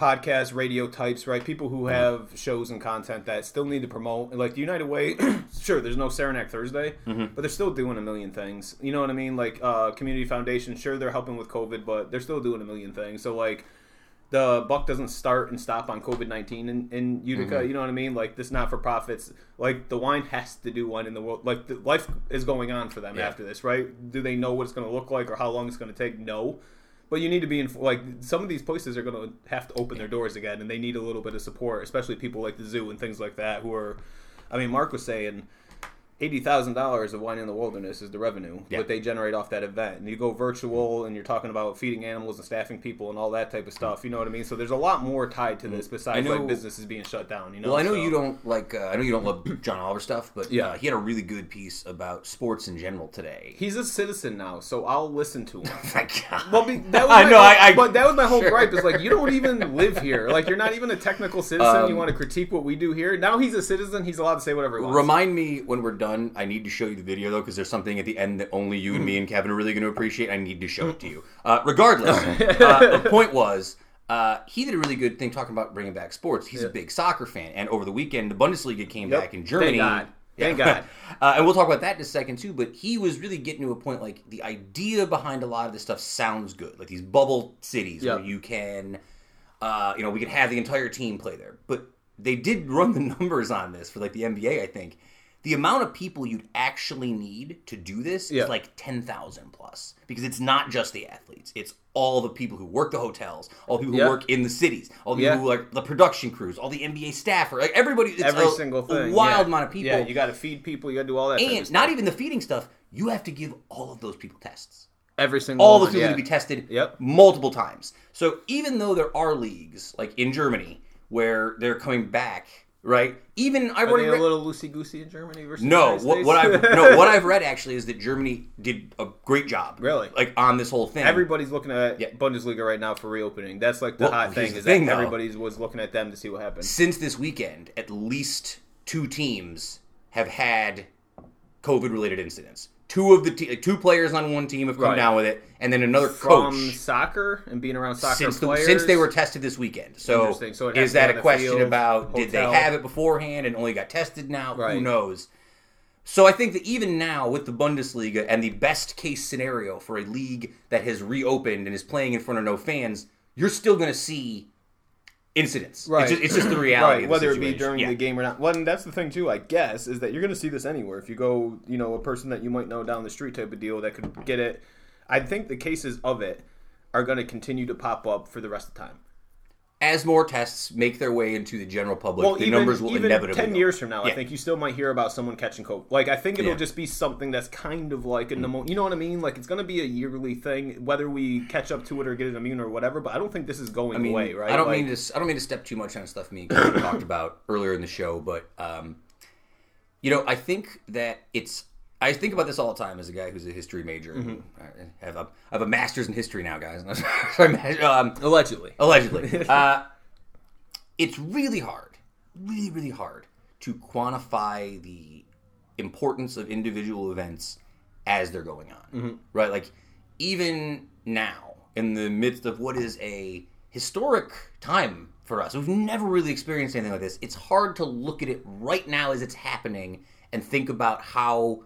podcast, radio types, right? People who Mm-hmm. have shows and content that still need to promote. Like the United Way, sure, there's no Saranac Thursday, Mm-hmm. but they're still doing a million things. You know what I mean? Like uh, Community Foundation, sure, they're helping with COVID, but they're still doing a million things. So like. The buck doesn't start and stop on COVID nineteen in, in Utica. Mm-hmm. You know what I mean? Like this, not for profits. Like the wine has to do one in the world. Like the life is going on for them Yeah. after this, right? Do they know what it's going to look like or how long it's going to take? No, But you need to be in like some of these places are going to have to open their doors again, and they need a little bit of support, especially people like the zoo and things like that who are. I mean, Mark was saying eighty thousand dollars of wine in the wilderness is the revenue Yeah. what they generate off that event. And you go virtual, and you're talking about feeding animals and staffing people and all that type of stuff. You know what I mean? So there's a lot more tied to this besides I know- like businesses being shut down. You know? Well, I know So- you don't like. Uh, I know you don't love John Oliver stuff, but Yeah. uh, he had a really good piece about sports in general today. He's a citizen now, so I'll listen to him. My God. Well, that was I know. I, I but that was my whole sure. gripe. Is like you don't even live here. Like you're not even a technical citizen. Um, you want to critique what we do here. Now he's a citizen. He's allowed to say whatever. Remind me when we're done. I need to show you the video though, because there's something at the end that only you and me and Kevin are really going to appreciate. I need to show it to you. Uh, regardless, uh, the point was. Uh, he did a really good thing talking about bringing back sports. He's a big soccer fan, and over the weekend, the Bundesliga came Yep. back in Germany. Thank God. Thank God. uh, and we'll talk about that in a second too. But he was really getting to a point like the idea behind a lot of this stuff sounds good, like these bubble cities Yep. where you can, uh, you know, we could have the entire team play there. But they did run the numbers on this for like the NBA. I think the amount of people you'd actually need to do this Yeah. is like ten thousand plus because it's not just the athletes; it's all the people who work the hotels, all the people Yeah. who work in the cities, all the Yeah. people who like the production crews, all the NBA staff, or like everybody. It's Every a, single thing. wild amount of people. Yeah, you got to feed people. You got to do all that. and not even the feeding stuff. You have to give all of those people tests. every single. All those people yeah. to be tested Yep. multiple times. So even though there are leagues like in Germany where they're coming back, right? Even I've Are they a read, little loosey goosey in Germany versus no. What, what I've no what I've read actually is that Germany did a great job. Really? like on this whole thing. Everybody's looking at Yeah. Bundesliga right now for reopening. That's like the Well, hot thing the is thing, that everybody was looking at them to see what happens. since this weekend, at least two teams have had COVID related incidents. Two of the te- two players on one team have come Right. down with it, and then another From coach soccer and being around soccer since the, players. since they were tested this weekend. So, So it has is that a question field, about did they have it beforehand and only got tested now? Who knows? So I think that even now with the Bundesliga and the best case scenario for a league that has reopened and is playing in front of no fans, you're still going to see incidents. Right. It's just, it's just the reality. right, the whether it be during Yeah. the game or not. Well, and that's the thing too, I guess, is that you're going to see this anywhere. If you go, you know, a person that you might know down the street type of deal that could get it. I think the cases of it are going to continue to pop up for the rest of the time. As more tests make their way into the general public, Well, the even, numbers will even inevitably ten go years from now, Yeah. I think you still might hear about someone catching COVID. Like, I think it'll Yeah. Mm. just be something that's kind of like a pneumonia. You know what I mean? Like, it's going to be a yearly thing, whether we catch up to it or get it immune or whatever. But I don't think this is going I mean, away, right? I don't Like- mean to. I don't mean to step too much on stuff me talked about earlier in the show, but um, you know, I think that it's. I think about this all the time as a guy who's a history major. Mm-hmm. I have a, I have a master's in history now, guys. um, allegedly. allegedly. Uh, it's really hard, really, really hard to quantify the importance of individual events as they're going on. Right? Like, even now, in the midst of what is a historic time for us, we've never really experienced anything like this. It's hard to look at it right now as it's happening and think about how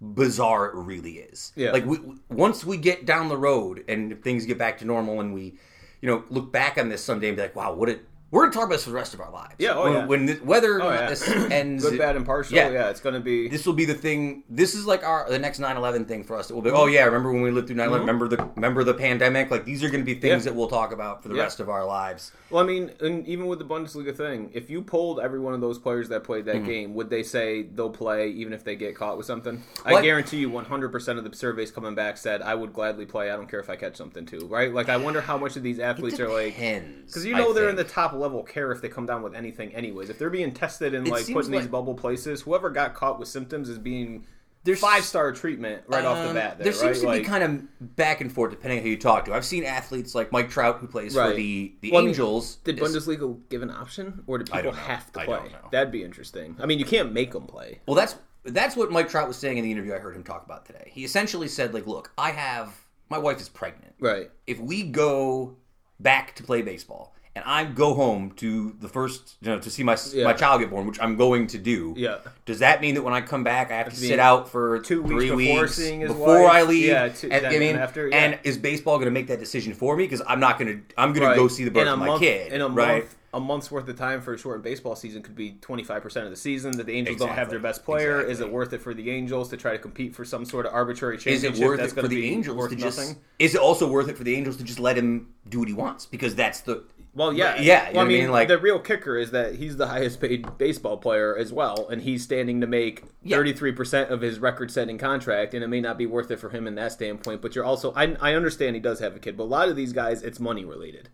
bizarre it really is. Yeah. Like we, once we get down the road and things get back to normal and we, you know, look back on this someday and be like, wow, what it. We're gonna talk about this for the rest of our lives. Yeah, oh, when, yeah. when this, whether or Oh, yeah. this ends, Good, bad, and partial. Yeah. Yeah, it's going to be. this will be the thing. This is like our the next 9/11 thing for us. That we'll be. Oh mm-hmm. yeah, remember when we lived through 9/11? Mm-hmm. Remember the remember the pandemic? Like these are going to be things Yeah. that we'll talk about for the Yeah. rest of our lives. Well, I mean, and even with the Bundesliga thing, if you polled every one of those players that played that mm-hmm. game, would they say they'll play even if they get caught with something? What? I guarantee you, 100% of the surveys coming back said, "I would gladly play. I don't care if I catch something too." Right? Like, I wonder how much of these athletes are like. Because you I know they're in the top level care if they come down with anything, anyways. If they're being tested and It like put in these bubble places, whoever got caught with symptoms is being There's- five star treatment right off the Um, bat. There, there seems right? to Like- be kind of back and forth depending on who you talk to. I've seen athletes like Mike Trout who plays for the the Well, I mean, Angels. Did Bundesliga give an option, or did people have to play? That'd be interesting. I mean, you can't make them play. Well, that's that's what Mike Trout was saying in the interview I heard him talk about today. He essentially said, like, look, I have my wife is pregnant. Right. If we go back to play baseball and I go home to the first, you know, to see my Yeah. my child get born, which I'm going to do. Yeah. Does that mean that when I come back, I have to to sit out for two weeks three before weeks before? I leave? Yeah, two- and, I mean, after, yeah. and is baseball going to make that decision for me? Because I'm not going to. I'm going to go see the birth of my month, kid. in a right? month. a month's worth of time for a shortened baseball season could be 25% of the season that the Angels don't have their best player. Is it worth it for the Angels to try to compete for some sort of arbitrary change? Is it worth that's it for the Angels to just? nothing? Is it also worth it for the Angels to just let him do what he wants? Because that's the Well, yeah, yeah. Well, I mean, like the real kicker is that he's the highest paid baseball player as well, and he's standing to make thirty three percent of his record setting contract, and it may not be worth it for him in that standpoint. But you're also, I, I understand he does have a kid, but a lot of these guys, it's money related.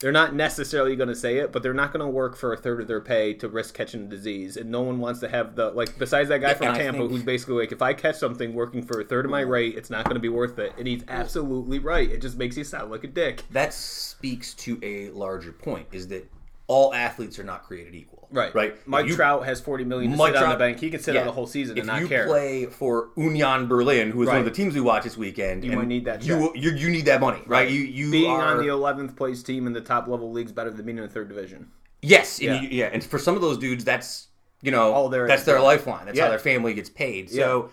They're not necessarily going to say it, but they're not going to work for a third of their pay to risk catching a disease, and no one wants to have the like. Besides that guy from I Tampa, think- who's basically like, if I catch something working for a third of my rate, it's not going to be worth it, and he's absolutely right. It just makes you sound like a dick. that speaks to a larger point: is that all athletes are not created equal. Right, Right. Mike you- Trout has forty million to Mike sit on the bank. He can sit yeah. out the whole season if and not you care. play for Union Berlin, who is one of the teams we watch this weekend, you might need that You you, you need that money, right? You you Being are, on the eleventh place team in the top level league is better than being in the third division. yes, and Yeah. you- yeah. And for some of those dudes, that's you know All their- that's their yeah. lifeline. That's how their family gets paid. So.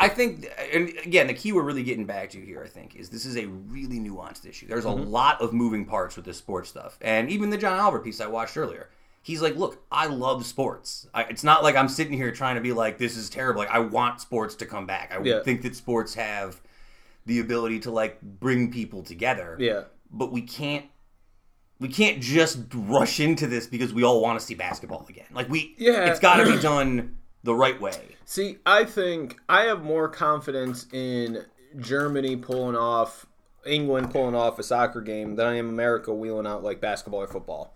I think, and again, the key we're really getting back to here, I think, is this is a really nuanced issue. There's a Mm-hmm. lot of moving parts with this sports stuff, and even the John Oliver piece I watched earlier, he's like, "Look, I love sports. I, it's not like I'm sitting here trying to be like this is terrible. Like I want sports to come back. I Yeah. think that sports have the ability to like bring people together. Yeah. but we can't." We can't just rush into this because we all want to see basketball again. Like we, Yeah. it's got to be done the right way. See, I think I have more confidence in Germany pulling off, England pulling off a soccer game than I am America wheeling out like basketball or football.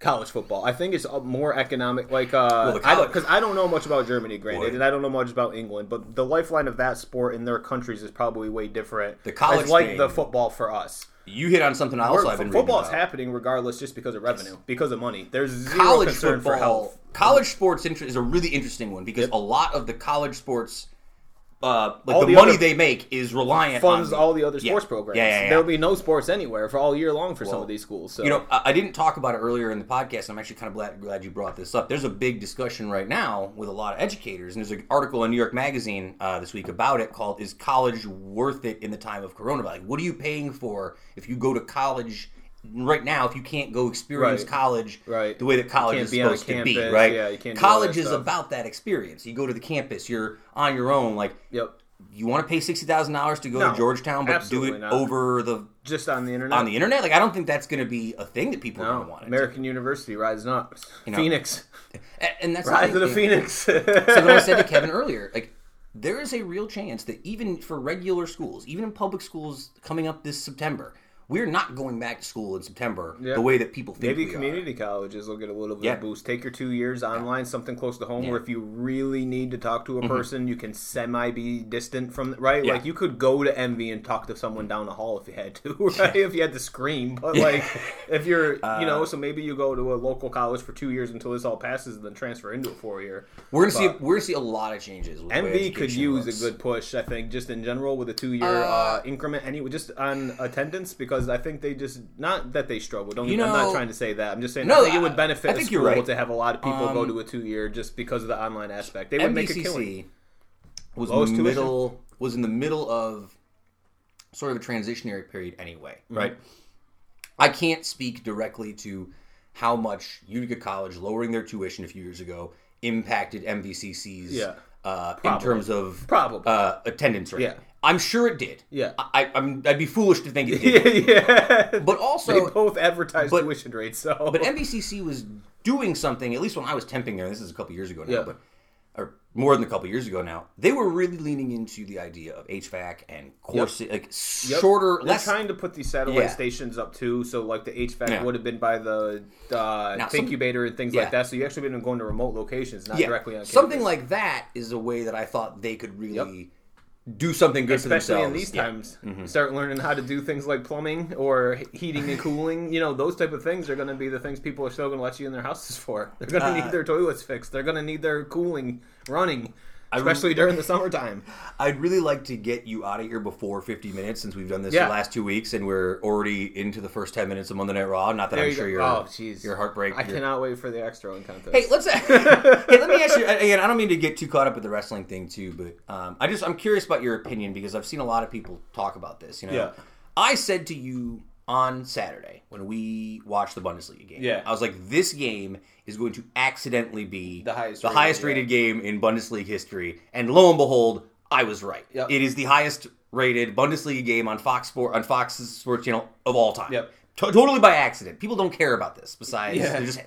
College football, I think it's uh, more economic. Like, uh, the I college- because I, don't know much about Germany, granted, Boy. and I don't know much about England, but the lifeline of that sport in their countries is probably way different. The college it's like thing- the football for us. You hit on something else I've been Football is happening regardless, just because of revenue, because of money. There's zero college concern football, for health. college sports is a really interesting one because a lot of the college sports, uh, like All the, the money they make is reliant Funds on all the other Yeah. sports programs. Yeah, yeah, yeah. There'll be no sports anywhere for all year long for some of these schools. So You know, I, I didn't talk about it earlier in the podcast. I'm actually kind of glad, glad you brought this up. There's a big discussion right now with a lot of educators, and there's an article in New York Magazine uh, this week about it called "Is College Worth It in the Time of Coronavirus?" Like, what are you paying for if you go to college right now? If you can't go experience Right. college Right. the way that college is supposed to be, right? Yeah, you can't college is stuff. about that experience. You go to the campus, you're on your own. Like, yep, you want to pay sixty thousand dollars to go No, to Georgetown, but do it not. over the just on the internet. on the internet. Like, I don't think that's going to be a thing that people are no, going to want. to. American University rising up. know, Phoenix, and that's rise to the Phoenix. So what I said to Kevin earlier, like there is a real chance that even for regular schools, even in public schools coming up this September, we're not going back to school in September Yeah. the way that people think Maybe community colleges will get a little bit Yeah. of boost. Take your two years online, something close to home, Yeah. Mm-hmm. where if you really need to talk to a person, you can semi be distant from right. Like you could go to MV and talk to someone down the hall if you had to, right? if you had to scream, but like if you're, you Uh, know, so maybe you go to a local college for two years until this all passes, and then transfer into a four year. We're gonna see. We're gonna see a lot of changes. MV could use looks. a good push, I think, just in general with a two year Uh, uh, increment, anyway, just on attendance because I think they just not that they struggle. Don't You get- I'm not trying to say that. I'm just saying No, I think it would benefit I a think school right. to have a lot of people go Um, to a two year just because of the online aspect. They would make a killing. MVCC was Lowest in the tuition? middle was in the middle of sort of a transitionary period anyway, Mm-hmm. right? I can't speak directly to how much Utica College lowering their tuition a few years ago impacted MVCC's Yeah. uh, in terms of Probably. uh, attendance rate. Yeah. I'm sure it did. Yeah. I, I'm, I'd be foolish to think it did. yeah, But also, they both advertise but- tuition rates. So, but MVCC was doing something. At least when I was temping there, this is a couple years ago now, Yeah. but or more than a couple years ago now. They were really leaning into the idea of HVAC and course like Yep. shorter, They're less. trying to put these satellite Yeah. stations up too, so like the HVAC Yeah. would have been by the uh, Now, some- incubator and things yeah. like that. So you actually been going to remote locations, not directly on something campus. like that is a way that I thought they could really do something good especially for in themselves. these Yeah. Mm-hmm. times start learning how to do things like plumbing or heating and cooling you know those type of things are going to be the things people are still going to let you in their houses for they're going to Uh, need their toilets fixed they're going to need their cooling running especially during the summertime I'd really like to get you out of here before 50 minutes since we've done this Yeah. the last two weeks and we're already into the first 10 minutes of Monday Night Raw. Not that there I'm you sure go. you're, oh your heartbreak. i your- cannot wait for the extra in contest Hey, let's. hey, let me ask you again. I don't mean to get too caught up with the wrestling thing too, but um, I just I'm curious about your opinion because I've seen a lot of people talk about this. You know, Yeah. I said to you on Saturday when we watched the Bundesliga game. Yeah. I was like, this game is going to accidentally be The highest the rated, highest yeah. rated game in Bundesliga history, and lo and behold, I was right. Yep. It is the highest rated Bundesliga game on Fox Sport on Fox's sports channel of all time. Yep. To- totally by accident. People don't care about this. Besides, Yeah. they're just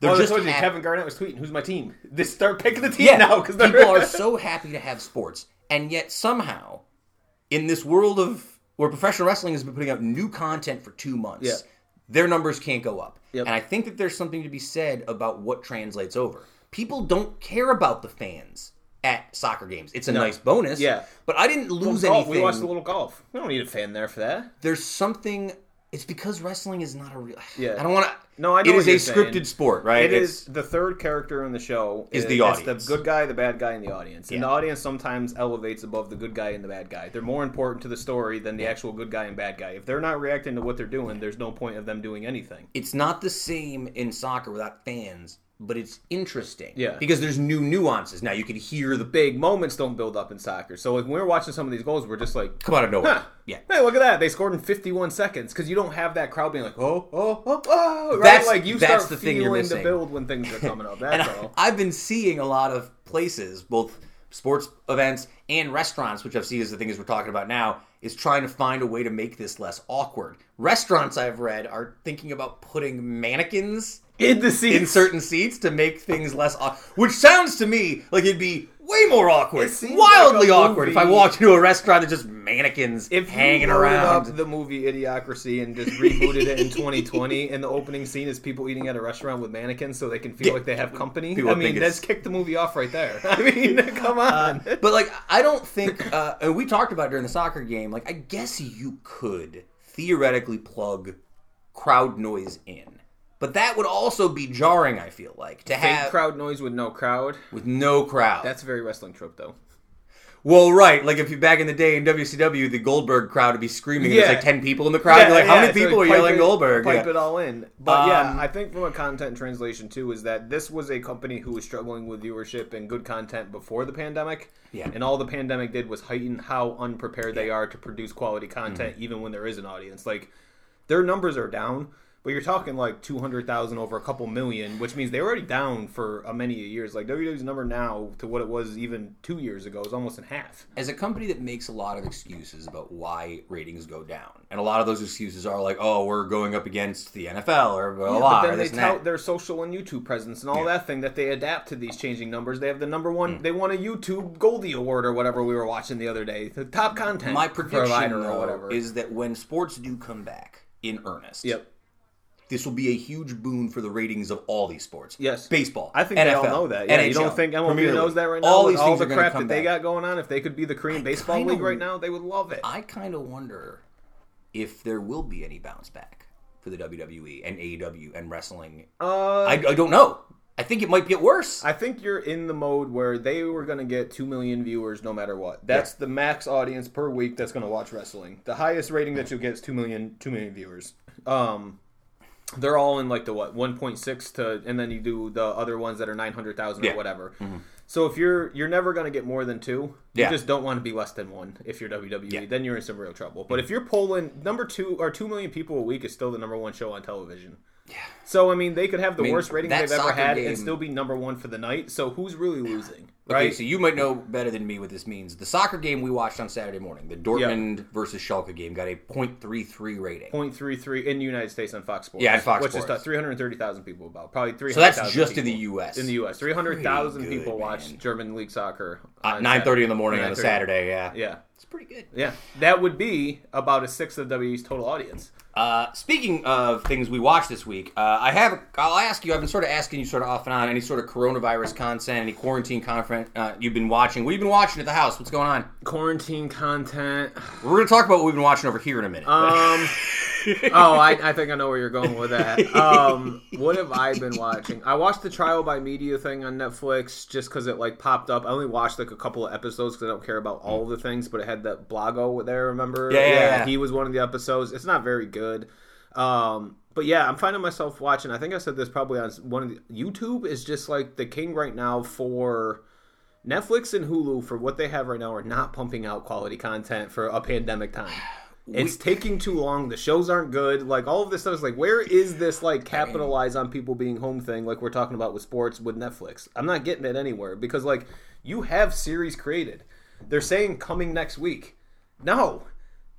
they're Well, just just told you, hap- Kevin Garnett was tweeting, "Who's my team?" They start picking the team yeah, now because people are so happy to have sports, and yet somehow, in this world of where professional wrestling has been putting out new content for two months, Yeah. their numbers can't go up. Yep. And I think that there's something to be said about what translates over. People don't care about the fans at soccer games. It's a nice bonus. Yeah. but I didn't lose golf. anything. We watched a little golf. We don't need a fan there for that. there's something. It's because wrestling is not a real. Yeah. I don't want to. No, I know It is a you're saying. scripted sport, right? It It's- is the third character in the show Is the it's audience. the good guy, the bad guy, and the audience. And Yeah. the audience sometimes elevates above the good guy and the bad guy. They're more important to the story than the actual good guy and bad guy. If they're not reacting to what they're doing, there's no point of them doing anything. it's not the same in soccer without fans, but it's interesting. Yeah. Because there's new nuances. Now you can hear the Big moments don't build up in soccer. So like, when we're watching some of these goals, we're just like, come out of nowhere. Huh. Yeah. Hey, look at that! They scored in 51 seconds because you don't have that crowd being like, oh, oh, oh, oh, right? That's- like you that's start the thing you're feeling the build when things are coming up. That's I, all. I've been seeing a lot of places, both sports events and restaurants, which I've seen as the thing is we're talking about now, is trying to find a way to make this less awkward. Restaurants I've read are thinking about putting mannequins In the seats. in certain seats to make things less awkward. Which sounds to me like it'd be way more awkward, wildly like awkward if I walked into a restaurant that's just mannequins if hanging around. up the movie Idiocracy and just rebooted it in 2020, and the opening scene is people eating at a restaurant with mannequins so they can feel Yeah. like they have company. People I mean, it's- let's kick the movie off right there. I mean, come on. But like, I don't think, uh, and we talked about it during the soccer game. Like, I guess you could theoretically plug crowd noise in, but that would also be jarring. I feel like to Fake have crowd noise with no crowd. with no crowd. That's a very wrestling trope, though. well, right. Like if you back in the day in WCW, the Goldberg crowd would be screaming. and There's like ten people in the crowd. You're like, how yeah, many so people are yelling it- Goldberg? Pipe Yeah. it all in. But yeah, Um, I think from a content translation too is that this was a company who was struggling with viewership and good content before the pandemic. Yeah. And all the pandemic did was heighten how unprepared they are to produce quality Mm-hmm. content, even when there is an audience. Like their numbers are down. But you're talking like two hundred thousand over a couple million, which means they're already down for a many years. Like WWE's number now to what it was even two years ago is almost in half. as a company that makes a lot of excuses about why ratings go down, and a lot of those excuses are like, "Oh, we're going up against the NFL," or blah blah, blah but then they tout their social and YouTube presence and all that thing that they adapt to these changing numbers. They have the number one. Hmm. They won a YouTube Goldie Award or whatever we were watching the other day. The top content My prediction provider though, or whatever. is that when sports do come back in earnest, yep. This will be a huge boon for the ratings of all these sports. Yes. baseball. I think NFL, they all know that. Yeah, you don't think MLB Premier knows that right now? All these all things the crap that they got going on. If they could be the Korean baseball kinda league right now, they would love it. I kind of wonder if there will be any bounce back for the WWE and AEW and wrestling. Uh, I, I don't know. I think it might get worse. I think you're in the mode where they were going to get 2 million viewers no matter what. That's the max audience per week that's going to watch wrestling. The highest rating that you'll get is 2 million 2 million viewers. Um they're all in like the what 1.6 to and then you do the other ones that are 900,000 Yeah. Mm-hmm. or whatever. So if you're you're never going to get more than 2. Yeah. You just don't want to be less than 1 if you're WWE. Yeah. Then you're in some real trouble. But if you're polling number 2 or 2 million people a week is still the number 1 show on television. Yeah. So I mean, they could have the mean, worst rating they've ever had game- and still be number one for the night. So who's really losing, Okay, so you might know better than me what this means. The soccer game we watched on Saturday morning, the Dortmund versus Schalke game, got a .33 rating. Point three three in the United States on Fox Sports. Yeah, on Fox which Sports. is three hundred thirty thousand people about probably three. So that's just in the U.S. In the U.S., three hundred thousand people man. German league soccer. Uh, Nine thirty in the morning on a Saturday. Yeah, Yeah, it's pretty good. yeah, that would be about a sixth of WWE's total audience. Uh, speaking of things we watched this week, uh, I have. I'll ask you. I've been sort of asking you, sort of off and on, any sort of coronavirus content, any quarantine content uh, you've been watching. What have you been watching at the house? What's going on? Quarantine content. We're going to talk about what we've been watching over here in a minute. Um. oh, I, I think I know where you're going with that. Um, what have I been watching? I watched the Trial by Media thing on Netflix just because it like popped up. I only watched like a couple of episodes because I don't care about all the things, but it had that Blago there. Remember? Yeah, yeah, yeah. He was one of the episodes. It's not very good. Um, but yeah, I'm finding myself watching. I think I said this probably on one of the YouTube is just like the king right now for. Netflix and Hulu for what they have right now are not pumping out quality content for a pandemic time. It's taking too long. The shows aren't good. Like all of this stuff is like, where is this like capitalize on people being home thing? Like we're talking about with sports with Netflix. I'm not getting it anywhere because like you have series created. They're saying coming next week. No.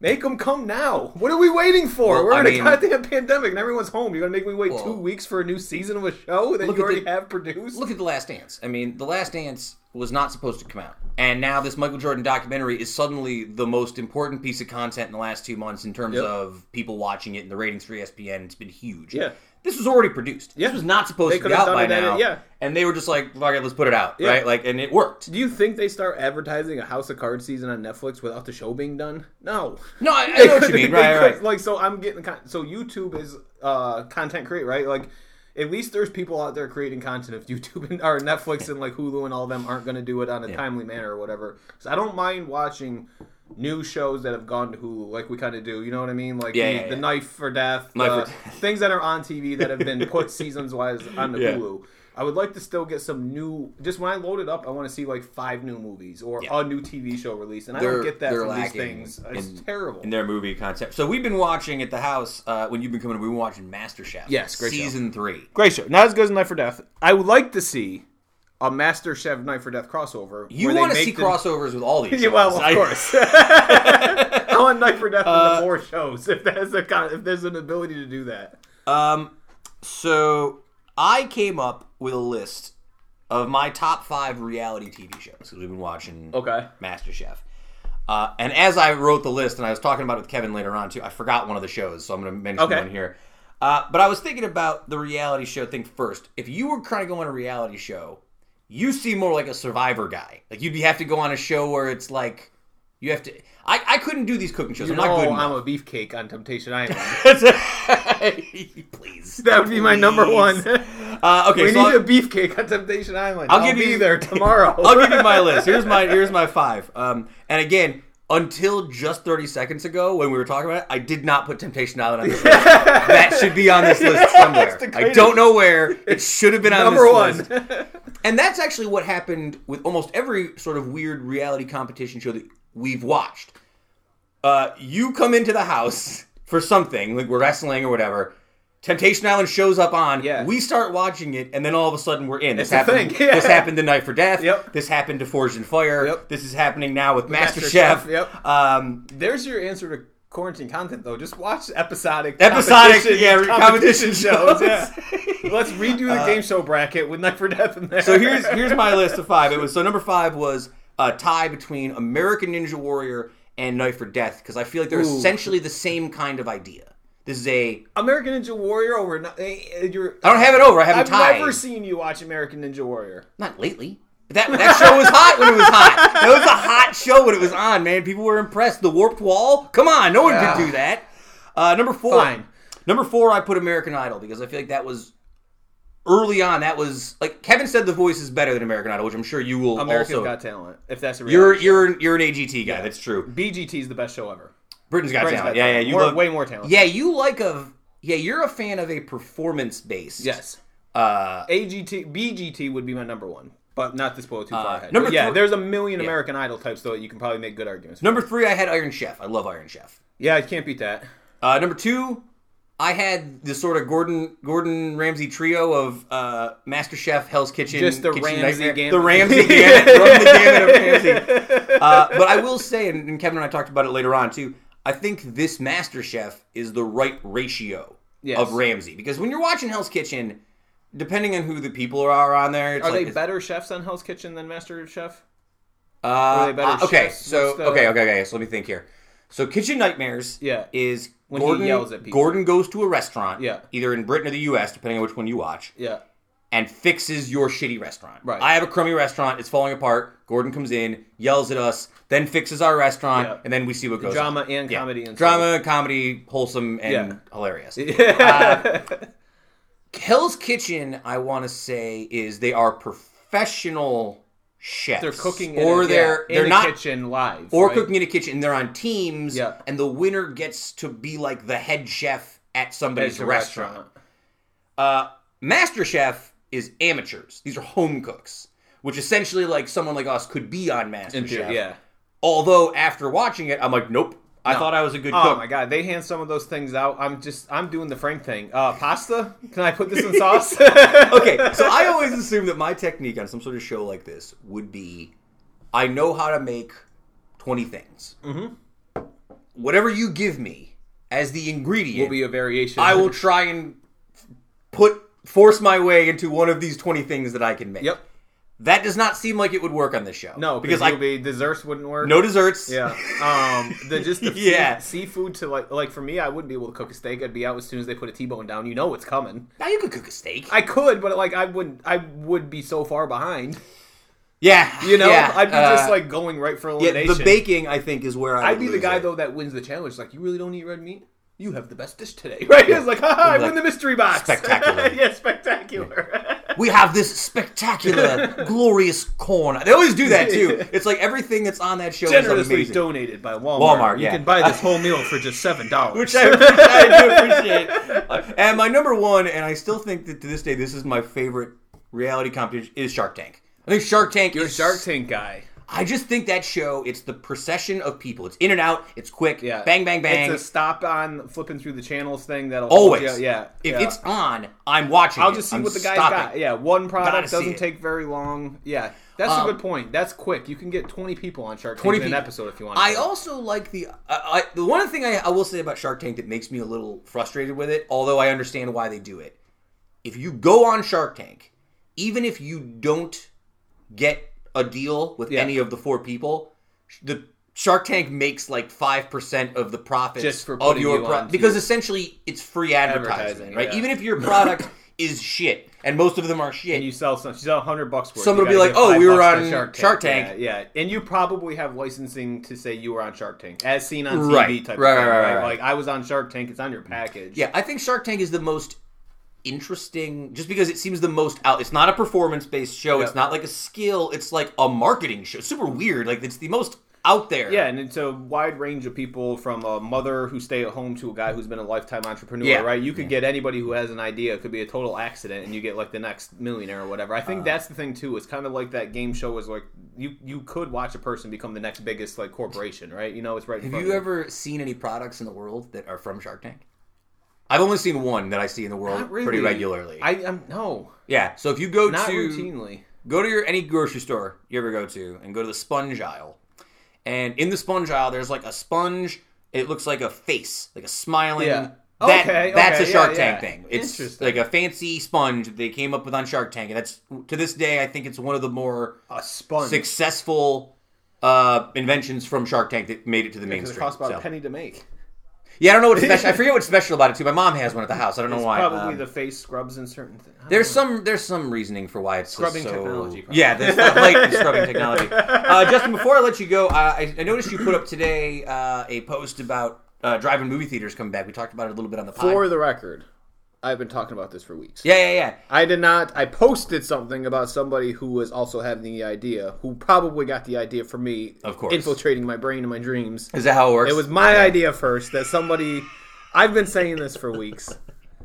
Make them come now. What are we waiting for? Well, We're I in a mean- goddamn pandemic and everyone's home. You're gonna make me wait two weeks for a new season of a show that you already the- have produced? Look at The Last Dance. I mean, The Last Dance was not supposed to come out. And now this Michael Jordan documentary is suddenly the most important piece of content in the last two months in terms Yep. of people watching it and the ratings for ESPN. It's been huge. Yeah. This was already produced. Yeah. This was not supposed They to be out by now. it, yeah. And they were just like, fuck it, let's put it out. Yeah. Right? Like, and it worked. Do you think they start advertising a House of Cards season on Netflix without the show being done? No. No, I, I know what you mean. Right, right. Like, so I'm getting con- so YouTube is uh content create right. Like, at least there's people out there creating content. If YouTube and or Netflix and like Hulu and all of them aren't going to do it on a timely manner or whatever, so I don't mind watching new shows that have gone to Hulu, like we kind of do. You know what I mean? Like Yeah, the, yeah, the yeah. Knife or Death, Knife uh, for Death. things that are on TV that have been put seasons wise on the Yeah. Hulu. I would like to still get some new. Just when I load it up, I want to see like five new movies or Yeah. a new TV show release, and I They're- don't get that they're from these things. It's in- terrible. in their movie concept. So we've been watching at the house uh, when you've been coming. We've been watching MasterChef. Yes, great show. season three. Great show. Not as good as Knife or Death. I would like to see a Master Chef Knife or Death crossover. You want to see crossovers with all these? Yeah, shows. well, of I- course. I want Knife or Death Uh, the more shows if there's a con- if there's an ability to do that. Um, so I came up with a list of my top five reality TV shows because we've been watching Okay. MasterChef. Uh, and as I wrote the list, and I was talking about it with Kevin later on too, I forgot one of the shows, so I'm going to mention Okay. one here. Uh, but I was thinking about the reality show thing first. If you were trying to go on a reality show, you seem more like a survivor guy. Like you'd be- have to go on a show where it's like you have to. I, I couldn't do these cooking shows. You I'm not good know I'm a beefcake on Temptation Island. Please. that would be my number one. Uh, okay, we so need I'll- a beefcake on Temptation Island. I'll I'll, give be you- there tomorrow. I'll give you my list. Here's my here's my five. Um, and again, until just 30 seconds ago when we were talking about it, I did not put Temptation Island on this list. That should be on this list somewhere. I don't know where. It should have been on number this one. list. And that's actually what happened with almost every sort of weird reality competition show that we've watched. Uh, you come into the house for something, like we're wrestling or whatever. Temptation Island shows up on. Yeah. We start watching it, and then all of a sudden we're in. This It's happened. thing, yeah. This happened to Knife or Death. Yep. This happened to Forged in Fire. Yep. This is happening now with Master MasterChef. Chef, yep. Um, There's your answer to quarantine content, though. Just watch episodic, Episodic, competition- yeah, competition shows. shows. Yeah. Let's redo the game show bracket with Knife or Death in there. so here's here's my list of five. It was so number five was a tie between American Ninja Warrior and Knife or Death because I feel like they're Ooh. essentially the same kind of idea. This is a American Ninja Warrior over. no- eh, eh, You're, I don't have it over. I have I've it tied. never seen you watch American Ninja Warrior. Not lately. That that show was hot when it was hot. That was a hot show when it was on, man. People were impressed. The Warped Wall. Come on, no one Yeah. could do that. Uh, number four. Fine. Number four, I put American Idol because I feel like that was early on. That was like Kevin said, the voice is better than American Idol, which I'm sure you will American also. Got Talent. If that's a you're reality you're you're an AGT guy. That's true. BGT is the best show ever. Britain's Got Britain's Talent. Got yeah, yeah. You More- love way more talent. Yeah, you like a yeah. You're a fan of a performance based. Yes. Uh, AGT, BGT would be my number one, but not to spoil too far ahead. number But yeah, three- there's a million American Idol types though. that You can probably make good arguments. number three, I had Iron Chef. I love Iron Chef. Yeah, I can't beat that. Uh, number two, I had the sort of Gordon Gordon Ramsay trio of uh, Master Chef, Hell's Kitchen, Just the Kitchen Ramsay gamut. the Ramsay gamut, the gamut of Ramsay. Uh, but I will say, and, and Kevin and I talked about it later on too. I think this Master Chef is the right ratio Yes. of Ramsay because when you're watching Hell's Kitchen, depending on who the people are on there, it's Are like they better chefs on Hell's Kitchen than Master Chef? Uh, Are they better uh, okay, chefs? so the- okay, okay, okay. So let me think here. So Kitchen Nightmares, Yeah. is When he Gordon yells at people. Gordon goes to a restaurant, Yeah. either in Britain or the U.S., depending on which one you watch, Yeah. and fixes your shitty restaurant. Right. I have a crummy restaurant; it's falling apart. Gordon comes in, yells at us, then fixes our restaurant, Yeah. and then we see what goes. Drama on. and Yeah. comedy and drama, comedy, wholesome, and Yeah. hilarious. Yeah. Hell's Kitchen, I want to say, is they are professional chefs. they're cooking in or a, they're they're not kitchen live. or right? cooking in a kitchen they're on teams and the winner gets to be like the head chef at somebody's a restaurant. Uh Master Chef is amateurs. These are home cooks, which essentially like someone like us could be on Master Chef. yeah. Although after watching it, I'm like, nope, I No. thought I was a good Oh cook. my god, they hand some of those things out. I'm just I'm doing the Frank thing. Uh, pasta? Can I put this in sauce? okay, so I always assume that my technique on some sort of show like this would be I know how to make 20 things. Mm-hmm. Whatever you give me as the ingredient, will be a variation. I will try and put force my way into one of these 20 things that I can make. Yep. That does not seem like it would work on this show. No, because you'll be desserts wouldn't work. no desserts. Yeah. Um. The just the Yeah. sea- seafood to like like for me, I wouldn't be able to cook a steak. I'd be out as soon as they put a T-bone down. You know it's coming. Now you could cook a steak. I could, but like I wouldn't. I would be so far behind. yeah. You know, yeah, I'd be uh, just like going right for yeah, elimination. the baking I think is where I I'd would be the guy it. though that wins the challenge. Like, you really don't eat red meat. You have the best dish today, right? It's like, haha, I Like, win the mystery box. spectacular. yeah, spectacular. we have this spectacular, glorious corn. They always do that too. It's like everything that's on that show is Generously amazing. donated by Walmart. Walmart, You yeah. can buy this whole meal for just seven dollars. which I, which I do appreciate. Uh, and my number one, and I still think that to this day, this is my favorite reality competition is Shark Tank. I think Shark Tank You're a Shark Tank guy. I just think that show, it's the procession of people. It's in and out. It's quick. Yeah. Bang, bang, bang. It's a stop on flipping through the channels thing that'll Always. Yeah. If yeah. it's on, I'm watching. I'll just see what the guy's stopping. got. Yeah, one product doesn't take very long. Yeah, that's Um, a good point. That's quick. You can get 20 people on Shark Tank 20 in an episode if you want. I also like the. I, I, the one thing I, I will say about Shark Tank that makes me a little frustrated with it, although I understand why they do it. If you go on Shark Tank, even if you don't get a deal with Yeah. any of the four people, the Shark Tank makes like five percent of the profits Just for of your you pro- because essentially it's free advertising, Advertising, right? yeah. Even if your product is shit, and most of them are shit, and you sell some, you sell 100 bucks worth. Someone will be like, "Oh, we were on Shark Tank." Shark Tank. Yeah, yeah, and you probably have licensing to say you were on Shark Tank, as seen on TV Right, type. right, of thing, right, right, right. Like I was on Shark Tank. It's on your package. Yeah, I think Shark Tank is the most interesting just because it seems the most out. It's not a performance based show. It's not like a skill. It's like a marketing show. Super weird. Like it's the most out there. Yeah, and it's a wide range of people from a mother who stay at home to a guy who's been a lifetime entrepreneur, Yeah. right? You could get anybody who has an idea. It could be a total accident, and you get like the next millionaire or whatever. I think Uh. that's the thing too. It's kind of like that game show is like you you could watch a person become the next biggest like corporation, right? You know, it's right. in Have front you of ever seen any products in the world that are from Shark Tank? I've only seen one that I see in the world really. pretty regularly. I am no, yeah. So if you go not to routinely. go to your any grocery store you ever go to and go to the sponge aisle and in the sponge aisle there's like a sponge it looks like a face like a smiling Yeah. that, Okay, that's okay, a shark yeah, tank yeah. thing it's Interesting. like a fancy sponge that they came up with on shark tank and that's to this day i think it's one of the more A sponge. successful uh, inventions from shark tank that made it to the because it cost about So- a penny to make. Yeah i don't know what's special i forget what's special about it too my mom has one at the house i don't know It's why probably Um, the face scrubs and certain things. There's some there's some reasoning for why it's Scrubbing so, technology, probably. Yeah, there's the light scrubbing technology. Uh, Justin, before I let you go, uh, I, I noticed you put up today uh, a post about uh, driving movie theaters coming back. We talked about it a little bit on the pod. For the record, I've been talking about this for weeks. yeah, yeah, yeah. I did not. I posted something about somebody who was also having the idea, who probably got the idea from me, Of course. infiltrating my brain and my dreams. Is that how it works? It was my idea first that somebody. I've been saying this for weeks,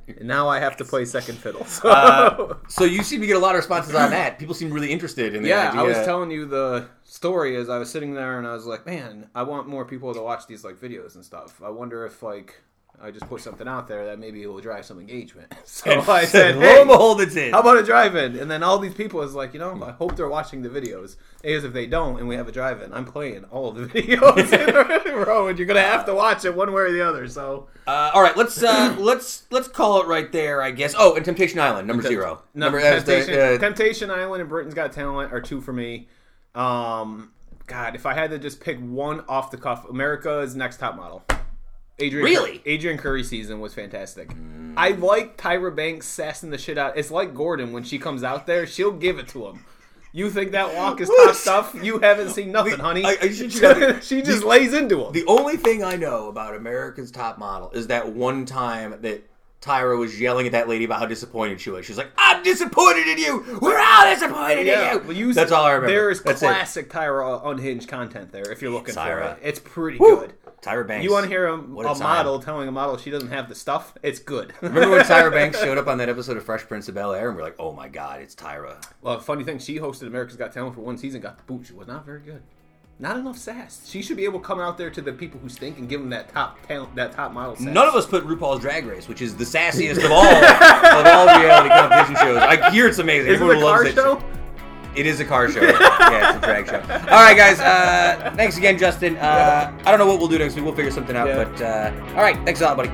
and now I have to play second fiddle. So. Uh, so you seem to get a lot of responses on that. People seem really interested in the yeah, idea. I was telling you the story as I was sitting there, and I was like, "Man, I want more people to watch these like videos and stuff. I wonder if like I just put something out there that maybe it will drive some engagement." So I said, Lo and behold, it's in. How about a drive-in? And then all these people is like, you know, I hope they're watching the videos. Because if they don't, and we have a drive-in, I'm playing all of the videos in a row, and you're gonna have to watch it one way or the other. So Uh, all right, let's uh, let's let's call it right there, I guess. Oh, and Temptation Island, number zero. No, Number was the, Temptation, uh, Temptation Island and Britain's Got Talent are two for me. Um, God, if I had to just pick one off the cuff, America's Next Top Model. Adrian Really? Adrianne Curry season was fantastic. Mm. I like Tyra Banks sassing the shit out. It's like Gordon when she comes out there, she'll give it to him. You think that walk is top stuff? You haven't seen nothing, honey. I- I should- you gotta- she just lays into him. The only thing I know about America's Top Model is that one time that Tyra was yelling at that lady about how disappointed she was. She was like, "I'm disappointed in you. We're all disappointed Yeah, in you." well, you, That's all I remember. There is That's it. classic Tyra unhinged content there. If you're looking for it, it's pretty Woo! good. Tyra Banks. You want to hear a, a a model telling a model she doesn't have the stuff? It's good. Remember when Tyra Banks showed up on that episode of Fresh Prince of Bel Air, and we're like, "Oh my God, it's Tyra." well, funny thing, she hosted America's Got Talent for one season, got the boot. She was not very good. Not enough sass. She should be able to come out there to the people who stink and give them that top talent, that top model sass. None of us put RuPaul's Drag Race, which is the sassiest of all of all reality competition shows. I hear it's amazing. Is it Everyone a car loves show? It. It is a car show. yeah, it's a drag show. All right, guys. Uh, thanks again, Justin. Uh, I don't know what we'll do next week. We'll figure something out. Yeah. But uh, all right, thanks a lot, buddy.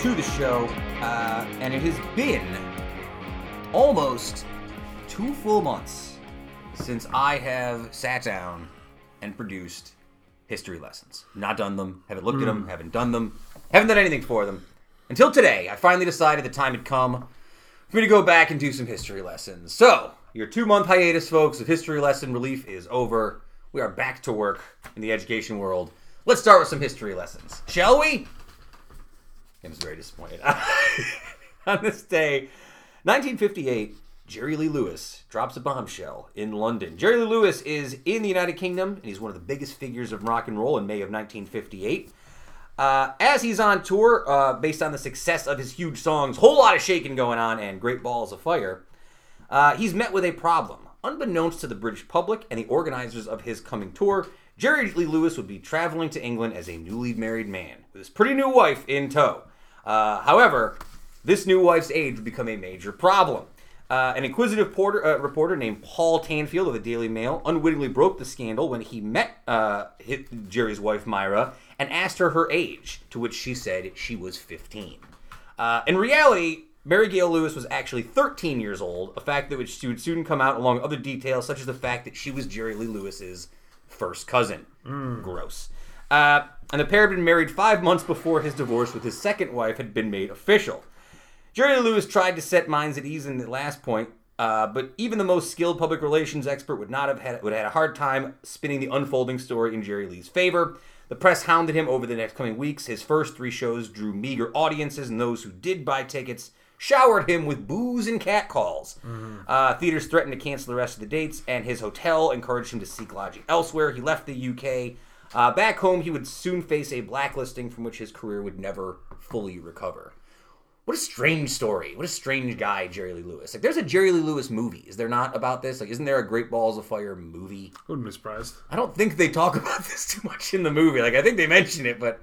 To the show, uh, and it has been almost two full months since I have sat down and produced history lessons. Not done them, haven't looked at them, haven't done them, haven't done anything for them. Until today, I finally decided the time had come for me to go back and do some history lessons. So, your two month hiatus, folks, of history lesson relief is over. We are back to work in the education world. Let's start with some history lessons, shall we? Kim's very disappointed. On this day, 1958, Jerry Lee Lewis drops a bombshell in London. Jerry Lee Lewis is in the United Kingdom, and he's one of the biggest figures of rock and roll in May of 1958. Uh, as he's on tour, uh, based on the success of his huge songs, whole lot of shaking going on, and Great Balls of Fire, uh, he's met with a problem. Unbeknownst to the British public and the organizers of his coming tour, Jerry Lee Lewis would be traveling to England as a newly married man with his pretty new wife in tow. Uh, however, this new wife's age would become a major problem. Uh, an inquisitive porter, uh, reporter named Paul Tanfield of the Daily Mail unwittingly broke the scandal when he met uh, his, Jerry's wife Myra and asked her her age, to which she said she was 15. Uh, in reality, Mary Gale Lewis was actually 13 years old, a fact that would would soon come out along with other details, such as the fact that she was Jerry Lee Lewis's first cousin. Gross. Uh, and the pair had been married five months before his divorce with his second wife had been made official. Jerry Lewis tried to set minds at ease in the last point, uh, but even the most skilled public relations expert would not have had would have had a hard time spinning the unfolding story in Jerry Lee's favor. The press hounded him over the next coming weeks. His first three shows drew meager audiences, and those who did buy tickets showered him with booze and catcalls. Uh, theaters threatened to cancel the rest of the dates, and his hotel encouraged him to seek lodging elsewhere. He left the UK. Uh, back home, he would soon face a blacklisting from which his career would never fully recover. What a strange story. What a strange guy, Jerry Lee Lewis. Like, there's a Jerry Lee Lewis movie. Is there not about this? Like, isn't there a Great Balls of Fire movie? Wouldn't be surprised. I don't think they talk about this too much in the movie. Like, I think they mention it, but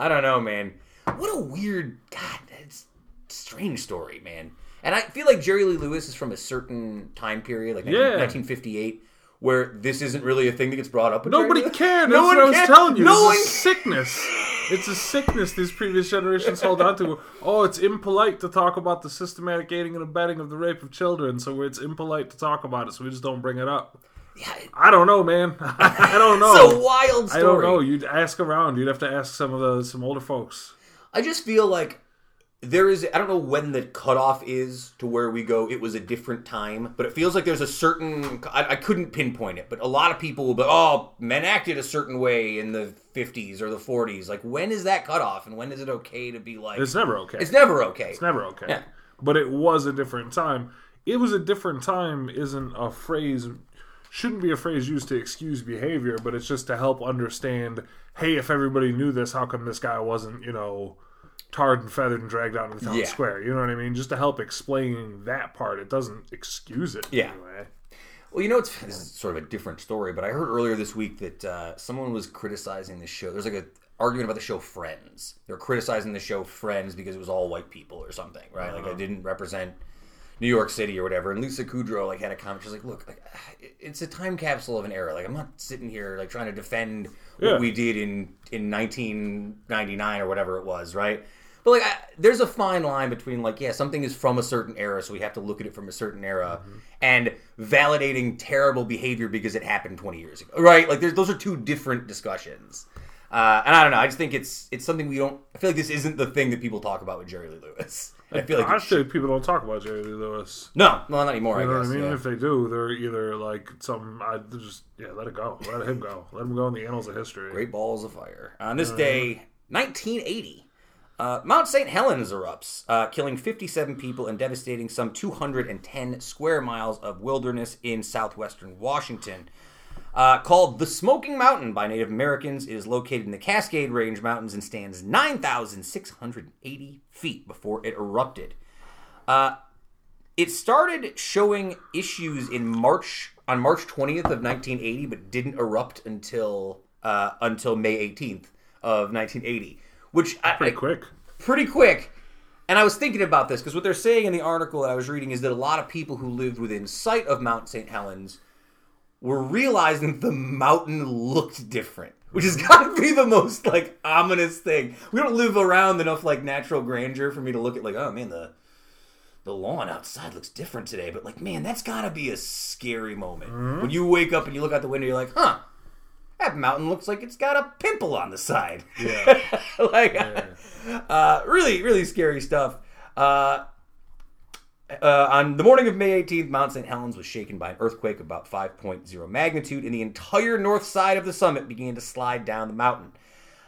I don't know, man. What a weird, God, it's a strange story, man. And I feel like Jerry Lee Lewis is from a certain time period, like Yeah. 1958, where this isn't really a thing that gets brought up. Nobody Lee- can. No That's one what I was can. telling you. No one a sickness. It's a sickness these previous generations hold on to. Oh, it's impolite to talk about the systematic aiding and abetting of the rape of children, so it's impolite to talk about it, so we just don't bring it up. Yeah, it's I don't know, man. I don't know. it's a wild story. I don't know. You'd ask around. You'd have to ask some of the some older folks. I just feel like there is I don't know when the cutoff is to where we go it was a different time, but it feels like there's a certain I, I couldn't pinpoint it, but a lot of people will be oh men acted a certain way in the 50s or the 40s. Like when is that cutoff and when is it okay to be like It's never okay. It's never okay. It's never okay. Yeah. But it was a different time. It was a different time isn't a phrase shouldn't be a phrase used to excuse behavior, but it's just to help understand, hey, if everybody knew this, how come this guy wasn't, you know, tarred and feathered and dragged out of the town Yeah. square? You know what I mean? Just to help explain that part. It doesn't excuse it. Yeah. Anyway. Well, you know, it's this is sort of a different story, but I heard earlier this week that uh, someone was criticizing the show. There's like a argument about the show Friends. They're criticizing the show Friends because it was all white people or something, right? Like it didn't represent New York City or whatever. And Lisa Kudrow like had a comment. She's like, "Look, like, it's a time capsule of an era. Like I'm not sitting here like trying to defend what Yeah. we did in in 1999 or whatever it was, right?" But like, I, there's a fine line between like, yeah, something is from a certain era, so we have to look at it from a certain era, mm-hmm. and validating terrible behavior because it happened 20 years ago, right? Like, there's, those are two different discussions. Uh, and I don't know. I just think it's it's something we don't. I feel like this isn't the thing that people talk about with Jerry Lee Lewis. I feel like I say people don't talk about Jerry Lee Lewis. no, no, not anymore. You know I what. I mean? yeah. If they do, they're either like some. I just yeah, let it go. Let him go. Let him go in the annals of history. Great balls of fire. On this day, 1980, uh, Mount St. Helens erupts, uh, killing 57 people and devastating some 210 square miles of wilderness in southwestern Washington. Uh, called the Smoking Mountain by Native Americans, it is located in the Cascade Range Mountains and stands 9,680 feet before it erupted. Uh, it started showing issues in March on March 20th of 1980, but didn't erupt until uh, until May 18th of 1980, which I, Pretty quick. pretty quick. And I was thinking about this because what they're saying in the article that I was reading is that a lot of people who lived within sight of Mount St. Helens were realizing the mountain looked different, which has got to be the most like ominous thing. We don't live around enough like natural grandeur for me to look at like, oh man, the the lawn outside looks different today. But like, man, that's got to be a scary moment when you wake up and you look out the window. You're like, huh. That mountain looks like it's got a pimple on the side. Yeah. like, uh, really, really scary stuff. Uh, uh, on the morning of May 18th, Mount St. Helens was shaken by an earthquake of about 5.0 magnitude, and the entire north side of the summit began to slide down the mountain.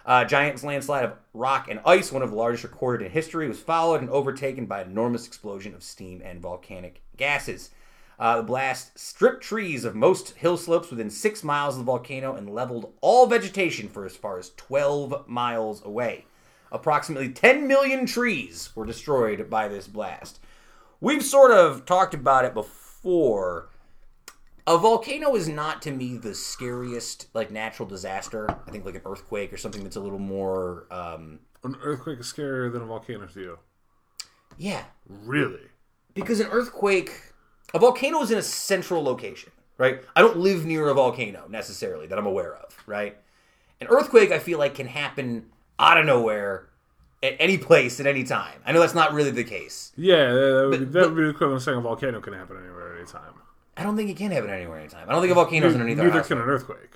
Uh, giant landslide of rock and ice, one of the largest recorded in history, was followed and overtaken by an enormous explosion of steam and volcanic gases. Uh, the blast stripped trees of most hill slopes within six miles of the volcano and leveled all vegetation for as far as 12 miles away. Approximately 10 million trees were destroyed by this blast. We've sort of talked about it before. A volcano is not to me the scariest like natural disaster. I think like an earthquake or something that's a little more um An earthquake is scarier than a volcano to you. yeah, Really? because an earthquake a volcano is in a central location, right? I don't live near a volcano necessarily that I'm aware of, right? An earthquake I feel like can happen out of nowhere at any place at any time. I know that's not really the case. Yeah, that would, be, But- would be the equivalent of saying a volcano can happen anywhere at any time. I don't think it can happen anywhere anytime. I don't think a volcano's underneath our Neither can an earthquake.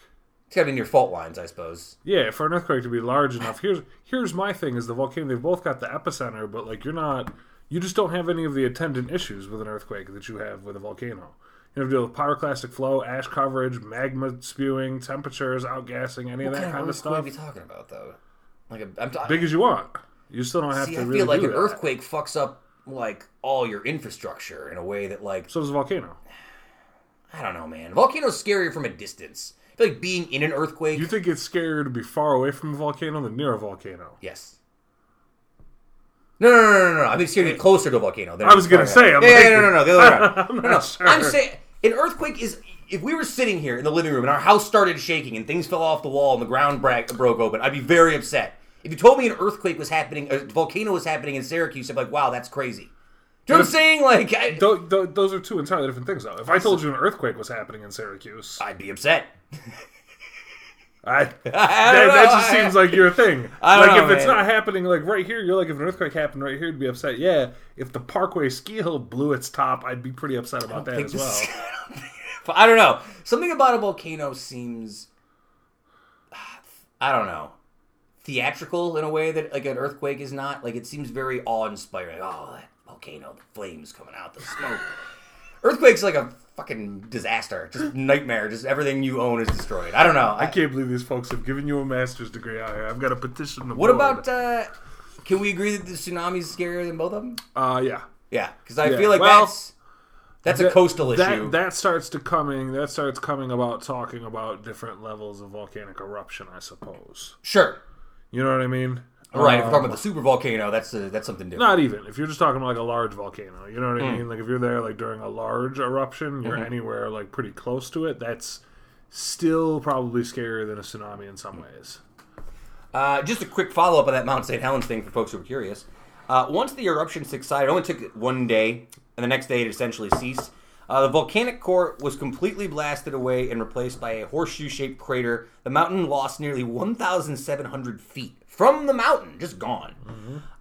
It's got to be near fault lines, I suppose. Yeah, for an earthquake to be large enough. Here's here's my thing: is the volcano. They've both got the epicenter, but like you're not. You just don't have any of the attendant issues with an earthquake that you have with a volcano. You have to deal with pyroclastic flow, ash coverage, magma spewing, temperatures, outgassing, any of that kind of, kind of of earthquake are stuff. we talking about, though? Like, a, I'm talking. Big as you want. You still don't have See, to I really feel like do an that. earthquake fucks up like all your infrastructure in a way that, like, So does a volcano. I don't know, man. Volcano's scarier from a distance. I feel like being in an earthquake. You think it's scarier to be far away from a volcano than near a volcano? yes. No, no, no, no, no, no. I mean, scary to be closer to a volcano. Than I was gonna say. I'm yeah, like- yeah, no, no, no, the other. I'm no, no. sure. I'm saying an earthquake is. If we were sitting here in the living room and our house started shaking and things fell off the wall and the ground bra- broke open, I'd be very upset. If you told me an earthquake was happening, a volcano was happening in Syracuse, I'd be like, wow, that's crazy. Do you know what I'm saying? Like, I, Th- th- those are two entirely different things, though. If I told you an earthquake was happening in Syracuse, I'd be upset. I, that, I that know. just seems like your thing. I don't like know, if it's not happening like right here, you're like if an earthquake happened right here, you'd be upset. Yeah, if the Parkway ski hill blew its top, I'd be pretty upset about that as well. I don't know. Something about a volcano seems I don't know. Theatrical in a way that like an earthquake is not. Like it seems very awe inspiring. Oh, that volcano, the flames coming out, the smoke. Earthquake's like a fucking disaster. Just nightmare. Just everything you own is destroyed. I don't know. I can't believe these folks have given you a master's degree out here. I've got a petition. The what board. about uh can we agree that the tsunami's scarier than both of them? Uh, yeah. Yeah, because I Yeah. feel like Well, that's that's a coastal that, issue. That starts to coming. That starts coming about talking about different levels of volcanic eruption. I suppose. sure. You know what I mean? Right, if we're Um, talking about the super volcano, that's a, that's something different. Not even if you're just talking like a large volcano. You know what I Hmm. mean? Like if you're there like during a large eruption, you're Mm-hmm. anywhere like pretty close to it. That's still probably scarier than a tsunami in some ways. Uh, just a quick follow up on that Mount St. Helens thing for folks who are curious. Uh, once the eruption subsided, it only took one day, and the next day it essentially ceased. Uh, the volcanic core was completely blasted away and replaced by a horseshoe shaped crater. The mountain lost nearly 1,700 feet from the mountain, just gone.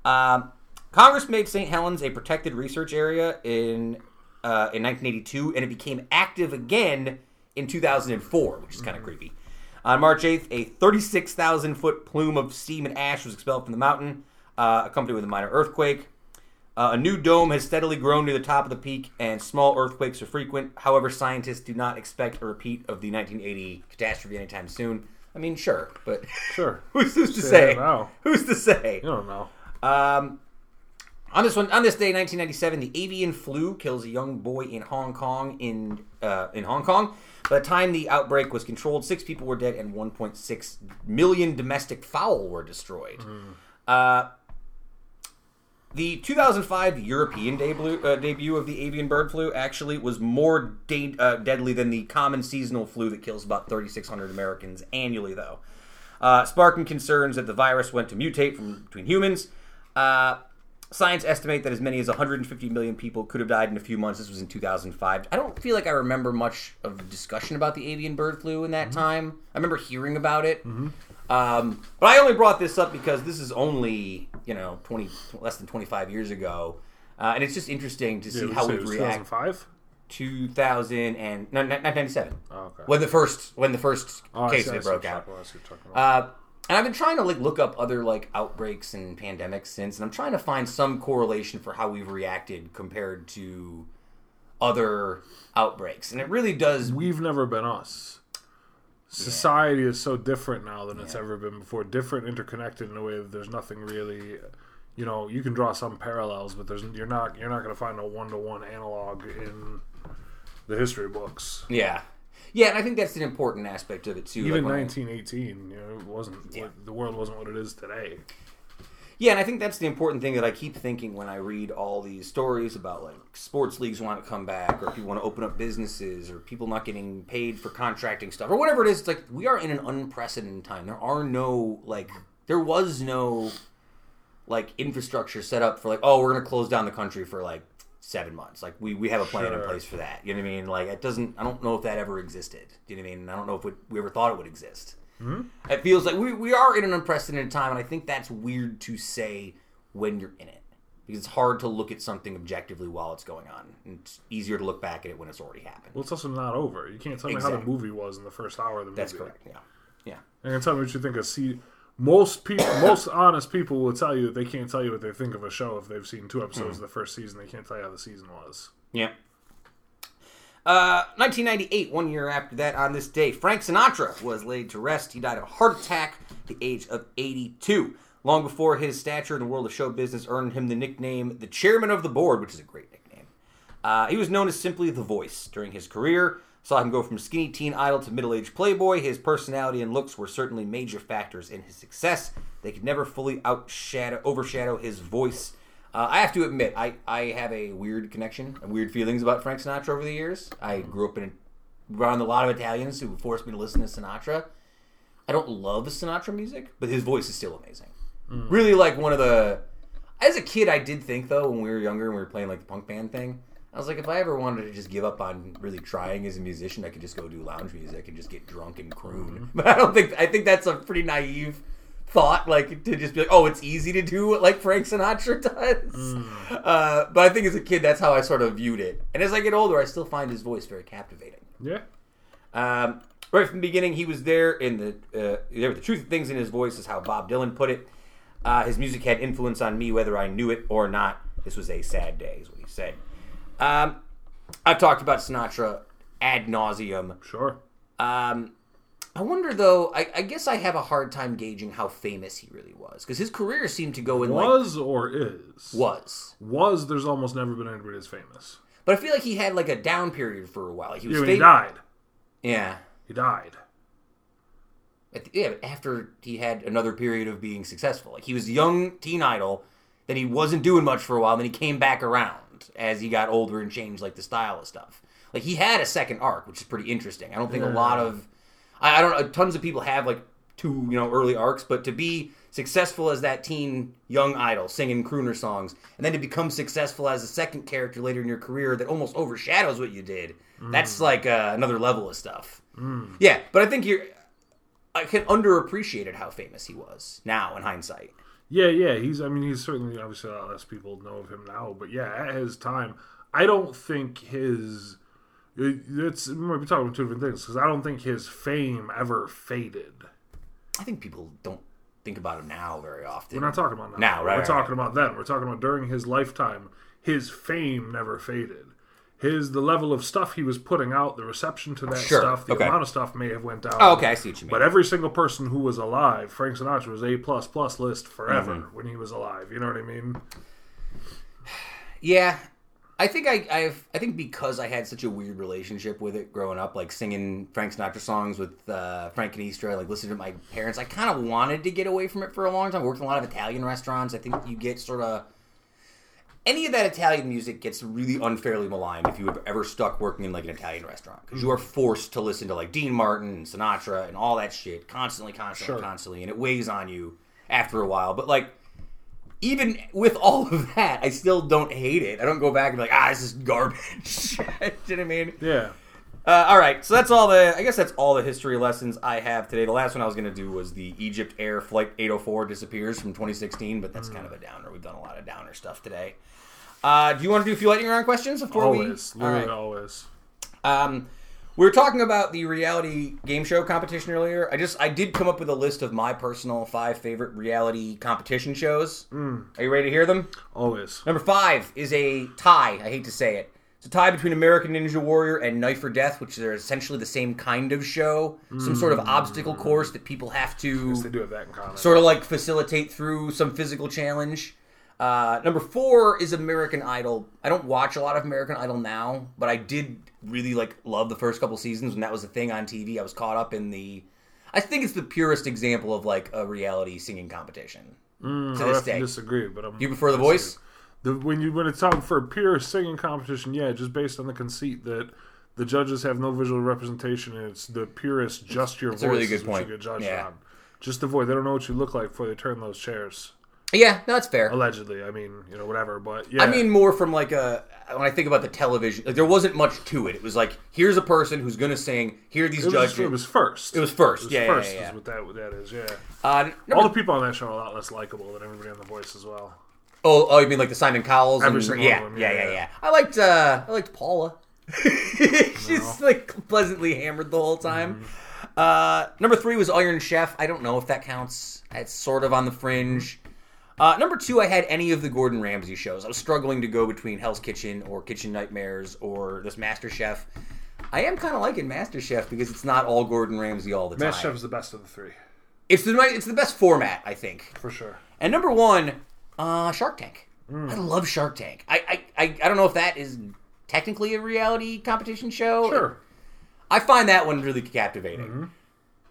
Um, Congress made St. Helens a protected research area in uh, in 1982, and it became active again in 2004, which is kind of creepy. On March 8th, a 36,000 foot plume of steam and ash was expelled from the mountain, uh, accompanied with a minor earthquake. Uh, a new dome has steadily grown near the top of the peak, and small earthquakes are frequent. However, scientists do not expect a repeat of the 1980 catastrophe anytime soon. I mean, sure, but Sure. who's, who's to Say say? Who's to say? You don't know. Um, on this one, on this day, 1997, the avian flu kills a young boy in Hong Kong. In uh, in Hong Kong, by the time the outbreak was controlled, six people were dead and 1.6 million domestic fowl were destroyed. Uh, the 2005 European debut, uh, debut of the avian bird flu actually was more da- uh, deadly than the common seasonal flu that kills about 3,600 Americans annually, though. Uh, sparking concerns that the virus went to mutate from between humans. Uh, science estimate that as many as 150 million people could have died in a few months. This was in 2005. I don't feel like I remember much of the discussion about the avian bird flu in that time. I remember hearing about it. Um, but I only brought this up because this is only you know 20 less than 25 years ago, uh, and it's just interesting to see Yeah, how so we it was react. 2005? 2000 and no, 1997 Oh, okay. when the first when the first Oh, case see, of I it see broke out. talking about, I see what you're talking about. Uh, and I've been trying to like look up other like outbreaks and pandemics since, and I'm trying to find some correlation for how we've reacted compared to other outbreaks, and it really does. We've never been us. Society is so different now than it's ever been before. Different, interconnected in a way that there's nothing really. You know, you can draw some parallels, but there's you're not you're not going to find a one to one analog in the history books. Yeah, yeah, and I think that's an important aspect of it too. Even like when I- 1918, you know, it wasn't what, the world wasn't what it is today. Yeah, and I think that's the important thing that I keep thinking when I read all these stories about like sports leagues want to come back, or people want to open up businesses, or people not getting paid for contracting stuff, or whatever it is. It's like we are in an unprecedented time. There are no like there was no like infrastructure set up for like oh we're gonna close down the country for like seven months. Like we, we have a plan in place for that. You know what I mean? Like it doesn't. I don't know if that ever existed. You know what I mean? I don't know if it, we ever thought it would exist. It feels like we, we are in an unprecedented time, and I think that's weird to say when you're in it because it's hard to look at something objectively while it's going on. And it's easier to look back at it when it's already happened. Well, it's also not over. You can't tell me how the movie was in the first hour of the movie. That's correct. Yeah, yeah, And tell me what you think of see. Most people, most honest people will tell you that they can't tell you what they think of a show if they've seen two episodes Hmm. of the first season. They can't tell you how the season was. yeah. Uh, 1998, one year after that, on this day, Frank Sinatra was laid to rest. He died of a heart attack at the age of 82. Long before his stature in the world of show business earned him the nickname the Chairman of the Board, which is a great nickname. Uh, he was known as simply the Voice during his career. Saw him go from skinny teen idol to middle aged playboy. His personality and looks were certainly major factors in his success. They could never fully outshadow, overshadow his voice. Uh, I have to admit, I, I have a weird connection, and weird feelings about Frank Sinatra over the years. I mm-hmm. grew up in around a lot of Italians who forced me to listen to Sinatra. I don't love Sinatra music, but his voice is still amazing. Mm. Really, like one of the. As a kid, I did think though when we were younger and we were playing like the punk band thing, I was like, if I ever wanted to just give up on really trying as a musician, I could just go do lounge music and just get drunk and croon. Mm-hmm. But I don't think I think that's a pretty naive thought, like to just be like, oh, it's easy to do like Frank Sinatra does. Uh, but I think as a kid, that's how I sort of viewed it. And as I get older, I still find his voice very captivating. Yeah. Um, right from the beginning, he was there in the uh, there with the truth of things in his voice, is how Bob Dylan put it. Uh, his music had influence on me, whether I knew it or not. This was a sad day, is what he said. Um, I've talked about Sinatra ad nauseum. Sure. Um, I wonder though. I, I guess I have a hard time gauging how famous he really was because his career seemed to go in like Was or is? was. Was there's almost never been anybody as famous. But I feel like he had like a down period for a while. He was Yeah, when he died. Yeah. He died. At the, yeah, after he had another period of being successful. Like he was young teen idol, then he wasn't doing much for a while, then he came back around as he got older and changed like the style of stuff. Like he had a second arc, which is pretty interesting. I don't think a lot of I, I don't know tons of people have like two, you know, early arcs, but to be successful as that teen young idol singing crooner songs, and then to become successful as a second character later in your career that almost overshadows what you did, that's mm. like uh, another level of stuff. Mm. Yeah, but I think you're I can underappreciated how famous he was now in hindsight. Yeah, yeah. He's. I mean, he's certainly obviously a lot less people know of him now, but yeah, at his time, I don't think his It's we might be talking about two different things because I don't think his fame ever faded. I think people don't think about him now very often. We're not talking about now. Now, right, We're right, talking about then. We're talking about during his lifetime. His fame never faded. His the level of stuff he was putting out, the reception to that Sure, stuff, the okay. amount of stuff may have went down. Oh, okay, I see what you mean. But every single person who was alive, Frank Sinatra was a plus plus list forever Mm-hmm. when he was alive. You know what I mean? Yeah, I think I I've I think because I had such a weird relationship with it growing up, like singing Frank Sinatra songs with uh, Frank Canistra, like listening to my parents. I kind of wanted to get away from it for a long time. I worked in a lot of Italian restaurants. I think you get sort of any of that Italian music gets really unfairly maligned if you have ever stuck working in like an Italian restaurant because you are forced to listen to like Dean Martin and Sinatra and all that shit constantly, constantly, Sure. constantly, constantly, and it weighs on you after a while. But like even with all of that, I still don't hate it. I don't go back and be like, ah, this is garbage. you know what I mean? Yeah. Uh, all right, so that's all the. I guess that's all the history lessons I have today. The last one I was going to do was the Egypt Air Flight 804 disappears from 2016, but that's kind of a downer. We've done a lot of downer stuff today. Uh, do you want to do a few lightning round questions before Always. we? Literally right. always. Um, we were talking about the reality game show competition earlier. I just I did come up with a list of my personal five favorite reality competition shows. Hmm. Are you ready to hear them? Always. Number five is a tie. I hate to say it. It's a tie between American Ninja Warrior and Knife or Death, which are essentially the same kind of show. Some sort of hmm. obstacle course that people have to They do have that in common. sort of like facilitate through some physical challenge. Uh, number four is American Idol. I don't watch a lot of American Idol now, but I did really like love the first couple seasons when that was a thing on TV. I was caught up in the. I think it's the purest example of like a reality singing competition. to I this have to day, disagree, but I'm, you prefer The Voice? The, when you when it's time for a pure singing competition, yeah, just based on the conceit that the judges have no visual representation and it's the purest, just your a voice really is good point. you get judged Yeah. on. Just the voice. They don't know what you look like before they turn those chairs. Yeah, no, that's fair. Allegedly, I mean, you know, whatever. But yeah, I mean, more from like a when I think about the television, like there wasn't much to it. It was like here's a person who's gonna sing. Here are these it was, judges. it was first. It was first. It was Yeah, yeah, first yeah, yeah. is what that what that is. Yeah, uh, all the people on that show are a lot less likable than everybody on the voice as well. oh, oh, you mean like the Simon Cowells? Every and, single yeah, one yeah, yeah, yeah, yeah. yeah. I liked uh, I liked Paula. She's like pleasantly hammered the whole time. Mm-hmm. Uh, number three was Iron Chef. I don't know if that counts. It's sort of on the fringe. Uh, number two, I had any of the Gordon Ramsay shows. I was struggling to go between Hell's Kitchen or Kitchen Nightmares or this Master Chef. I am kind of liking Master Chef because it's not all Gordon Ramsay all the time. Master Chef is the best of the three, It's the it's the best format, I think. for sure. And number one, uh, Shark Tank. Hmm. I love Shark Tank. I, I, I, I don't know if that is technically a reality competition show. Sure. I find that one really captivating. Mm-hmm.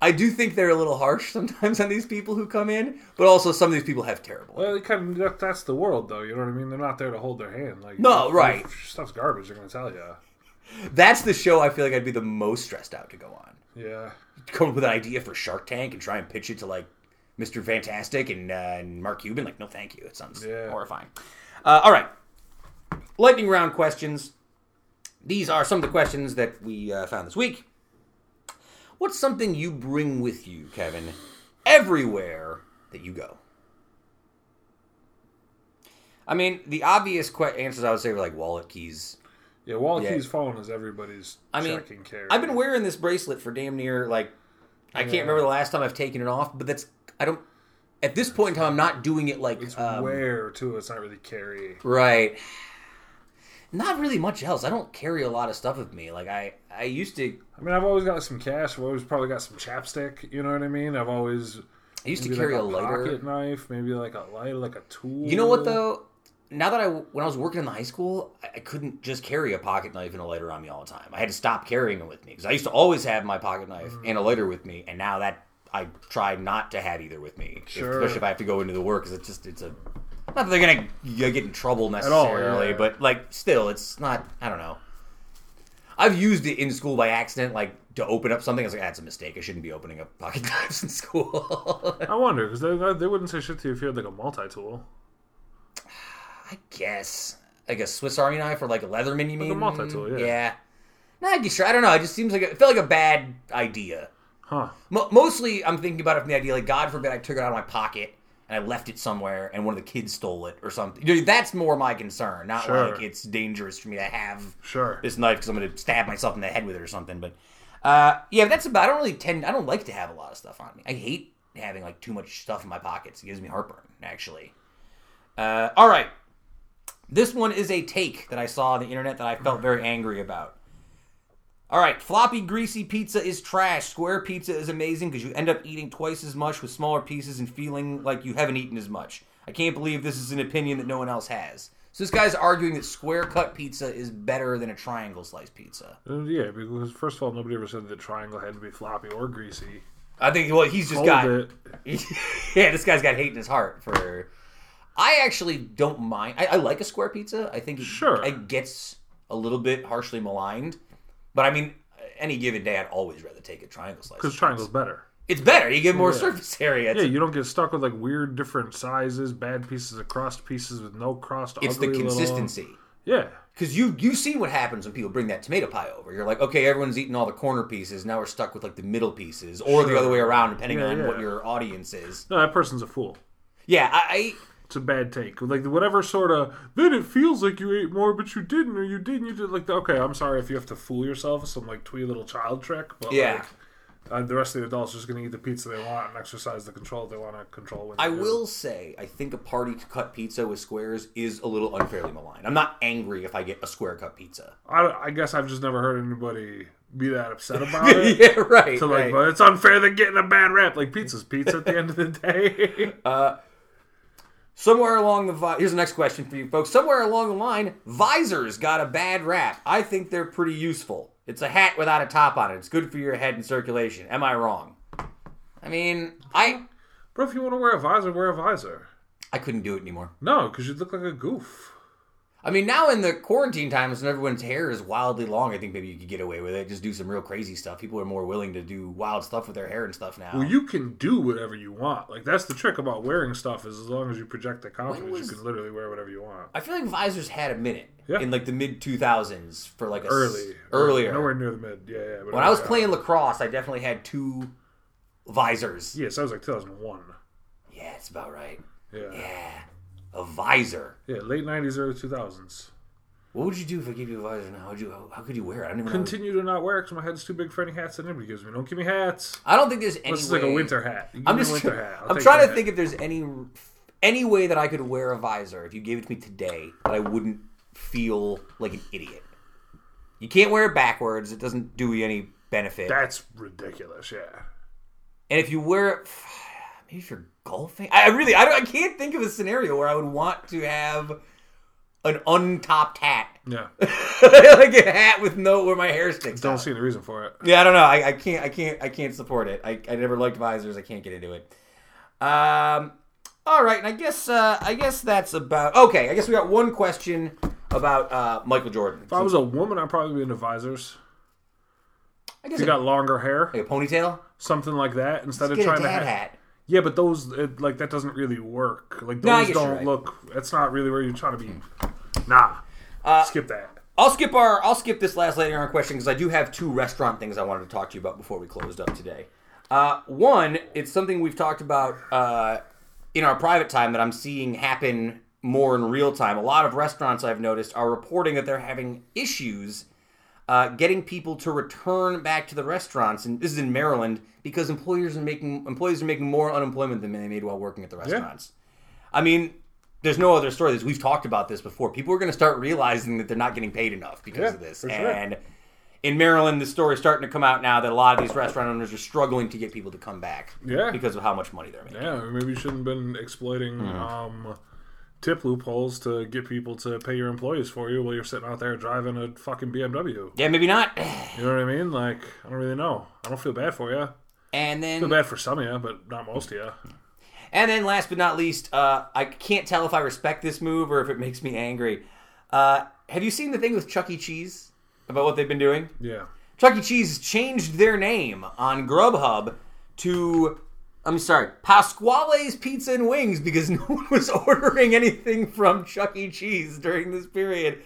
I do think they're a little harsh sometimes on these people who come in, but also some of these people have terrible. Well, kind of, that, that's the world, though. You know what I mean? They're not there to hold their hand. Like, No, right. stuff's garbage. They're going to tell you. That's the show I feel like I'd be the most stressed out to go on. Yeah. Come up with an idea for Shark Tank and try and pitch it to like Mr. Fantastic and, uh, and Mark Cuban. Like, no, thank you. It sounds Yeah. horrifying. Uh, all right, lightning round questions. These are some of the questions that we uh, found this week. What's something you bring with you, Kevin, everywhere that you go? I mean, the obvious que- answers I would say are like wallet, keys. Yeah, wallet Yeah. keys phone is everybody's I mean. I've been wearing this bracelet for damn near like I can't remember the last time I've taken it off, but that's I don't. At this point in time, I'm not doing it like It's um, wear, too. It's not really carry. right. Not really much else. I don't carry a lot of stuff with me. Like I, I used to. I mean, I've always got some cash. I've always probably got some chapstick. You know what I mean? I've always I used to carry like a lighter. pocket knife, maybe like a lighter, like a tool. You know what though? Now that I when I was working in the high school, I, I couldn't just carry a pocket knife and a lighter on me all the time. I had to stop carrying it with me because I used to always have my pocket knife Mm. and a lighter with me, and now that I try not to have either with me, Sure. especially if I have to go into the work because it's just it's a not that they're gonna get in trouble necessarily, yeah. but like still, it's not. I don't know. I've used it in school by accident, like to open up something. I was like, ah, that's a mistake. I shouldn't be opening up pocket knives in school. I wonder because they, uh, they wouldn't say shit to you if you had like a multi tool. I guess like a Swiss Army knife or like a Leatherman. You mean a multi-tool, yeah. Yeah. No, I guess sure. I don't know. It just seems like a, it felt like a bad idea. Huh? Mo- mostly, I'm thinking about it from the idea like, God forbid, I took it out of my pocket and I left it somewhere and one of the kids stole it or something. That's more my concern. Not Sure. like it's dangerous for me to have Sure. this knife because I'm going to stab myself in the head with it or something. But uh, yeah, that's about. I don't really tend. I don't like to have a lot of stuff on me. I hate having like too much stuff in my pockets. It gives me heartburn. Actually. Uh, all right. This one is a take that I saw on the internet that I felt very angry about. All right, floppy, greasy pizza is trash. Square pizza is amazing because you end up eating twice as much with smaller pieces and feeling like you haven't eaten as much. I can't believe this is an opinion that no one else has. So this guy's arguing that square cut pizza is better than a triangle slice pizza. Uh, yeah, because first of all, nobody ever said that triangle had to be floppy or greasy. I think well he's just Hold got it. yeah this guy's got hate in his heart for. I actually don't mind. I, I like a square pizza. I think it, Sure. it gets a little bit harshly maligned, but I mean, any given day, I'd always rather take a triangle slice. Because triangle's better. It's better. You get more Yeah. surface area. Yeah, you don't get stuck with like weird different sizes, bad pieces of crust, pieces with no crust. it's the ugly little- consistency. Yeah, Because you you see what happens when people bring that tomato pie over. You're like, okay, everyone's eating all the corner pieces. Now we're stuck with like the middle pieces, or the other way around, depending Yeah, on yeah. what your audience is. no, that person's a fool. Yeah, I, It's a bad take. Like whatever sort of then it feels like you ate more, but you didn't, or you didn't. You did like okay. I'm sorry if you have to fool yourself with some like twee little child trick, but Yeah. like, uh, the rest of the adults are just gonna eat the pizza they want and exercise the control they want to control. I do. will say, I think a party to cut pizza with squares is a little unfairly maligned. I'm not angry if I get a square cut pizza. I, I guess I've just never heard anybody be that upset about it. yeah, right. To like, right. but it's unfair they're getting a bad rap. Like pizza's pizza at the end of the day. Somewhere along the vi- here's the next question for you folks. Somewhere along the line, visors got a bad rap. I think they're pretty useful. It's a hat without a top on it. It's good for your head and circulation. Am I wrong? I mean, I Bro, if you want to wear a visor, wear a visor. I couldn't do it anymore. No, because you'd look like a goof. I mean, now in the quarantine times when everyone's hair is wildly long, I think maybe you could get away with it. Just do some real crazy stuff. People are more willing to do wild stuff with their hair and stuff now. Well, you can do whatever you want. Like that's the trick about wearing stuff is as long as you project the confidence, was- you can literally wear whatever you want. I feel like visors had a minute Yeah. in like the mid 2000s for like a s- Early, earlier. nowhere near the mid. Yeah, yeah. When I was playing lacrosse, I definitely had two visors. yeah, so that was like 2001. Yeah, it's about right. Yeah, Yeah, a visor. Yeah, late 90s, early 2000s. What would you do if I gave you a visor now? How'd you, how could you wear it? I don't even know. Continue to not wear it because my head's too big for any hats that anybody gives me. Don't give me hats. I don't think there's any This is way. like a winter hat. You give I'm me just. winter hat. I'll I'm take trying to that. think if there's any any way that I could wear a visor if you gave it to me today that I wouldn't feel like an idiot. You can't wear it backwards; it doesn't do you any benefit. That's ridiculous. Yeah. and if you wear it, maybe if you're golfing, I really, I don't, I can't think of a scenario where I would want to have an untopped hat, Yeah. like a hat with no where my hair sticks. Don't out. see the reason for it. Yeah, I don't know. I, I can't. I can't. I can't support it. I, I never liked visors. I can't get into it. Um. All right, and I guess uh, I guess that's about okay. I guess we got one question about uh, Michael Jordan. If I was a woman, I'd probably be into visors. I guess you got longer hair, like a ponytail. something like that, instead of trying to have. hat. Yeah, but those it, like that doesn't really work. Like I those guess you're don't right. look. That's not really where you're trying to be. Nah. Uh, Skip that. I'll skip our I'll skip this last lightning round question because I do have two restaurant things I wanted to talk to you about before we closed up today. Uh, one, it's something we've talked about uh, in our private time that I'm seeing happen more in real time. A lot of restaurants I've noticed are reporting that they're having issues uh, getting people to return back to the restaurants, and this is in Maryland because employers are making employees are making more unemployment than they made while working at the restaurants. I mean, there's no other story. This we've talked about this before. People are going to start realizing that they're not getting paid enough because Yeah, of this. for sure. And in Maryland, the story is starting to come out now that a lot of these restaurant owners are struggling to get people to come back. Yeah. Because of how much money they're making. Yeah, maybe you shouldn't have been exploiting Mm-hmm. um, tip loopholes to get people to pay your employees for you while you're sitting out there driving a fucking BMW. Yeah, maybe not. You know what I mean? Like, I don't really know. I don't feel bad for you. And then feel bad for some of you, but not most of you. And then, last but not least, uh, I can't tell if I respect this move or if it makes me angry. Uh, have you seen the thing with Chuck E. Cheese about what they've been doing? Yeah. Chuck E. Cheese changed their name on Grubhub to, I'm sorry, Pasquale's Pizza and Wings because no one was ordering anything from Chuck E. Cheese during this period.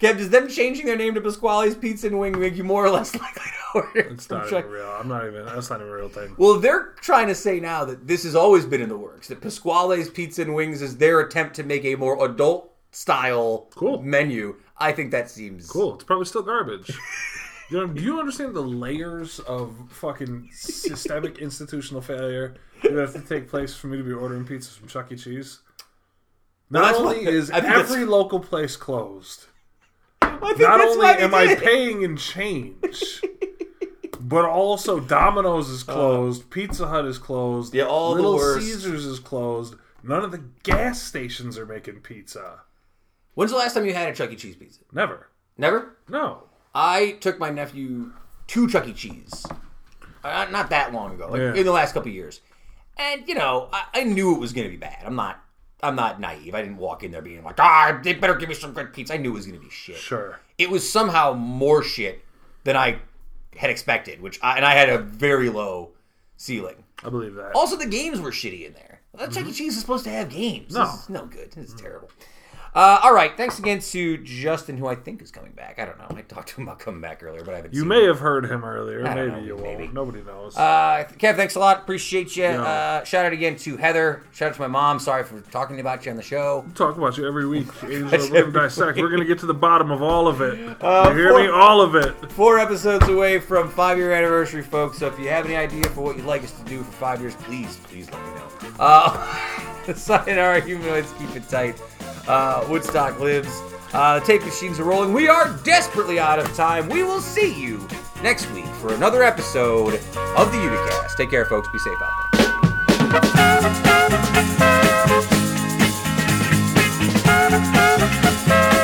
Kev, does them changing their name to Pasquale's Pizza and Wing make you more or less likely to order? It's from not Chuck- even real. I'm not even. That's not even a real thing. Well, they're trying to say now that this has always been in the works. That Pasquale's Pizza and Wings is their attempt to make a more adult style Cool. menu. I think that seems Cool. It's probably still garbage. You do you understand the layers of fucking systemic institutional failure that have to take place for me to be ordering pizzas from Chuck E. Cheese? Not that's only is every local place closed, not only am I paying in change, but also Domino's is closed, Pizza Hut is closed, Uh. Yeah, all the Little. Caesars is closed. None of the gas stations are making pizza. When's the last time you had a Chuck E. Cheese pizza? Never. Never. No. I took my nephew to Chuck E. Cheese, uh, not that long ago, like Yeah. in the last couple of years, and you know, I, I knew it was going to be bad. I'm not, I'm not naive. I didn't walk in there being like, ah, they better give me some good pizza. I knew it was going to be shit. Sure. It was somehow more shit than I had expected, which I, and I had a very low ceiling. I believe that. Also, the games were shitty in there. Well, Chuck E. Cheese is supposed to have games. No. This is no good. This is terrible. Uh, all right. Thanks again to Justin, who I think is coming back. I don't know. I talked to him about coming back earlier, but I haven't You may him. have heard him earlier. Maybe know, you maybe. won't. Nobody knows. Uh, Kev, thanks a lot. Appreciate you. Uh, shout out again to Heather. Shout out to my mom. Sorry for talking about you on the show. We talk about you every week. Every gonna. We're gonna get to the bottom of all of it. Uh, you hear for- me? All of it. Four episodes away from five year anniversary, folks. So if you have any idea for what you'd like us to do for five years, please, please let me know. Uh, sayonara, humanoids, keep it tight. Uh, Woodstock lives. Uh, the tape machines are rolling. We are desperately out of time. We will see you next week for another episode of the Uticast. Take care, folks. Be safe out there.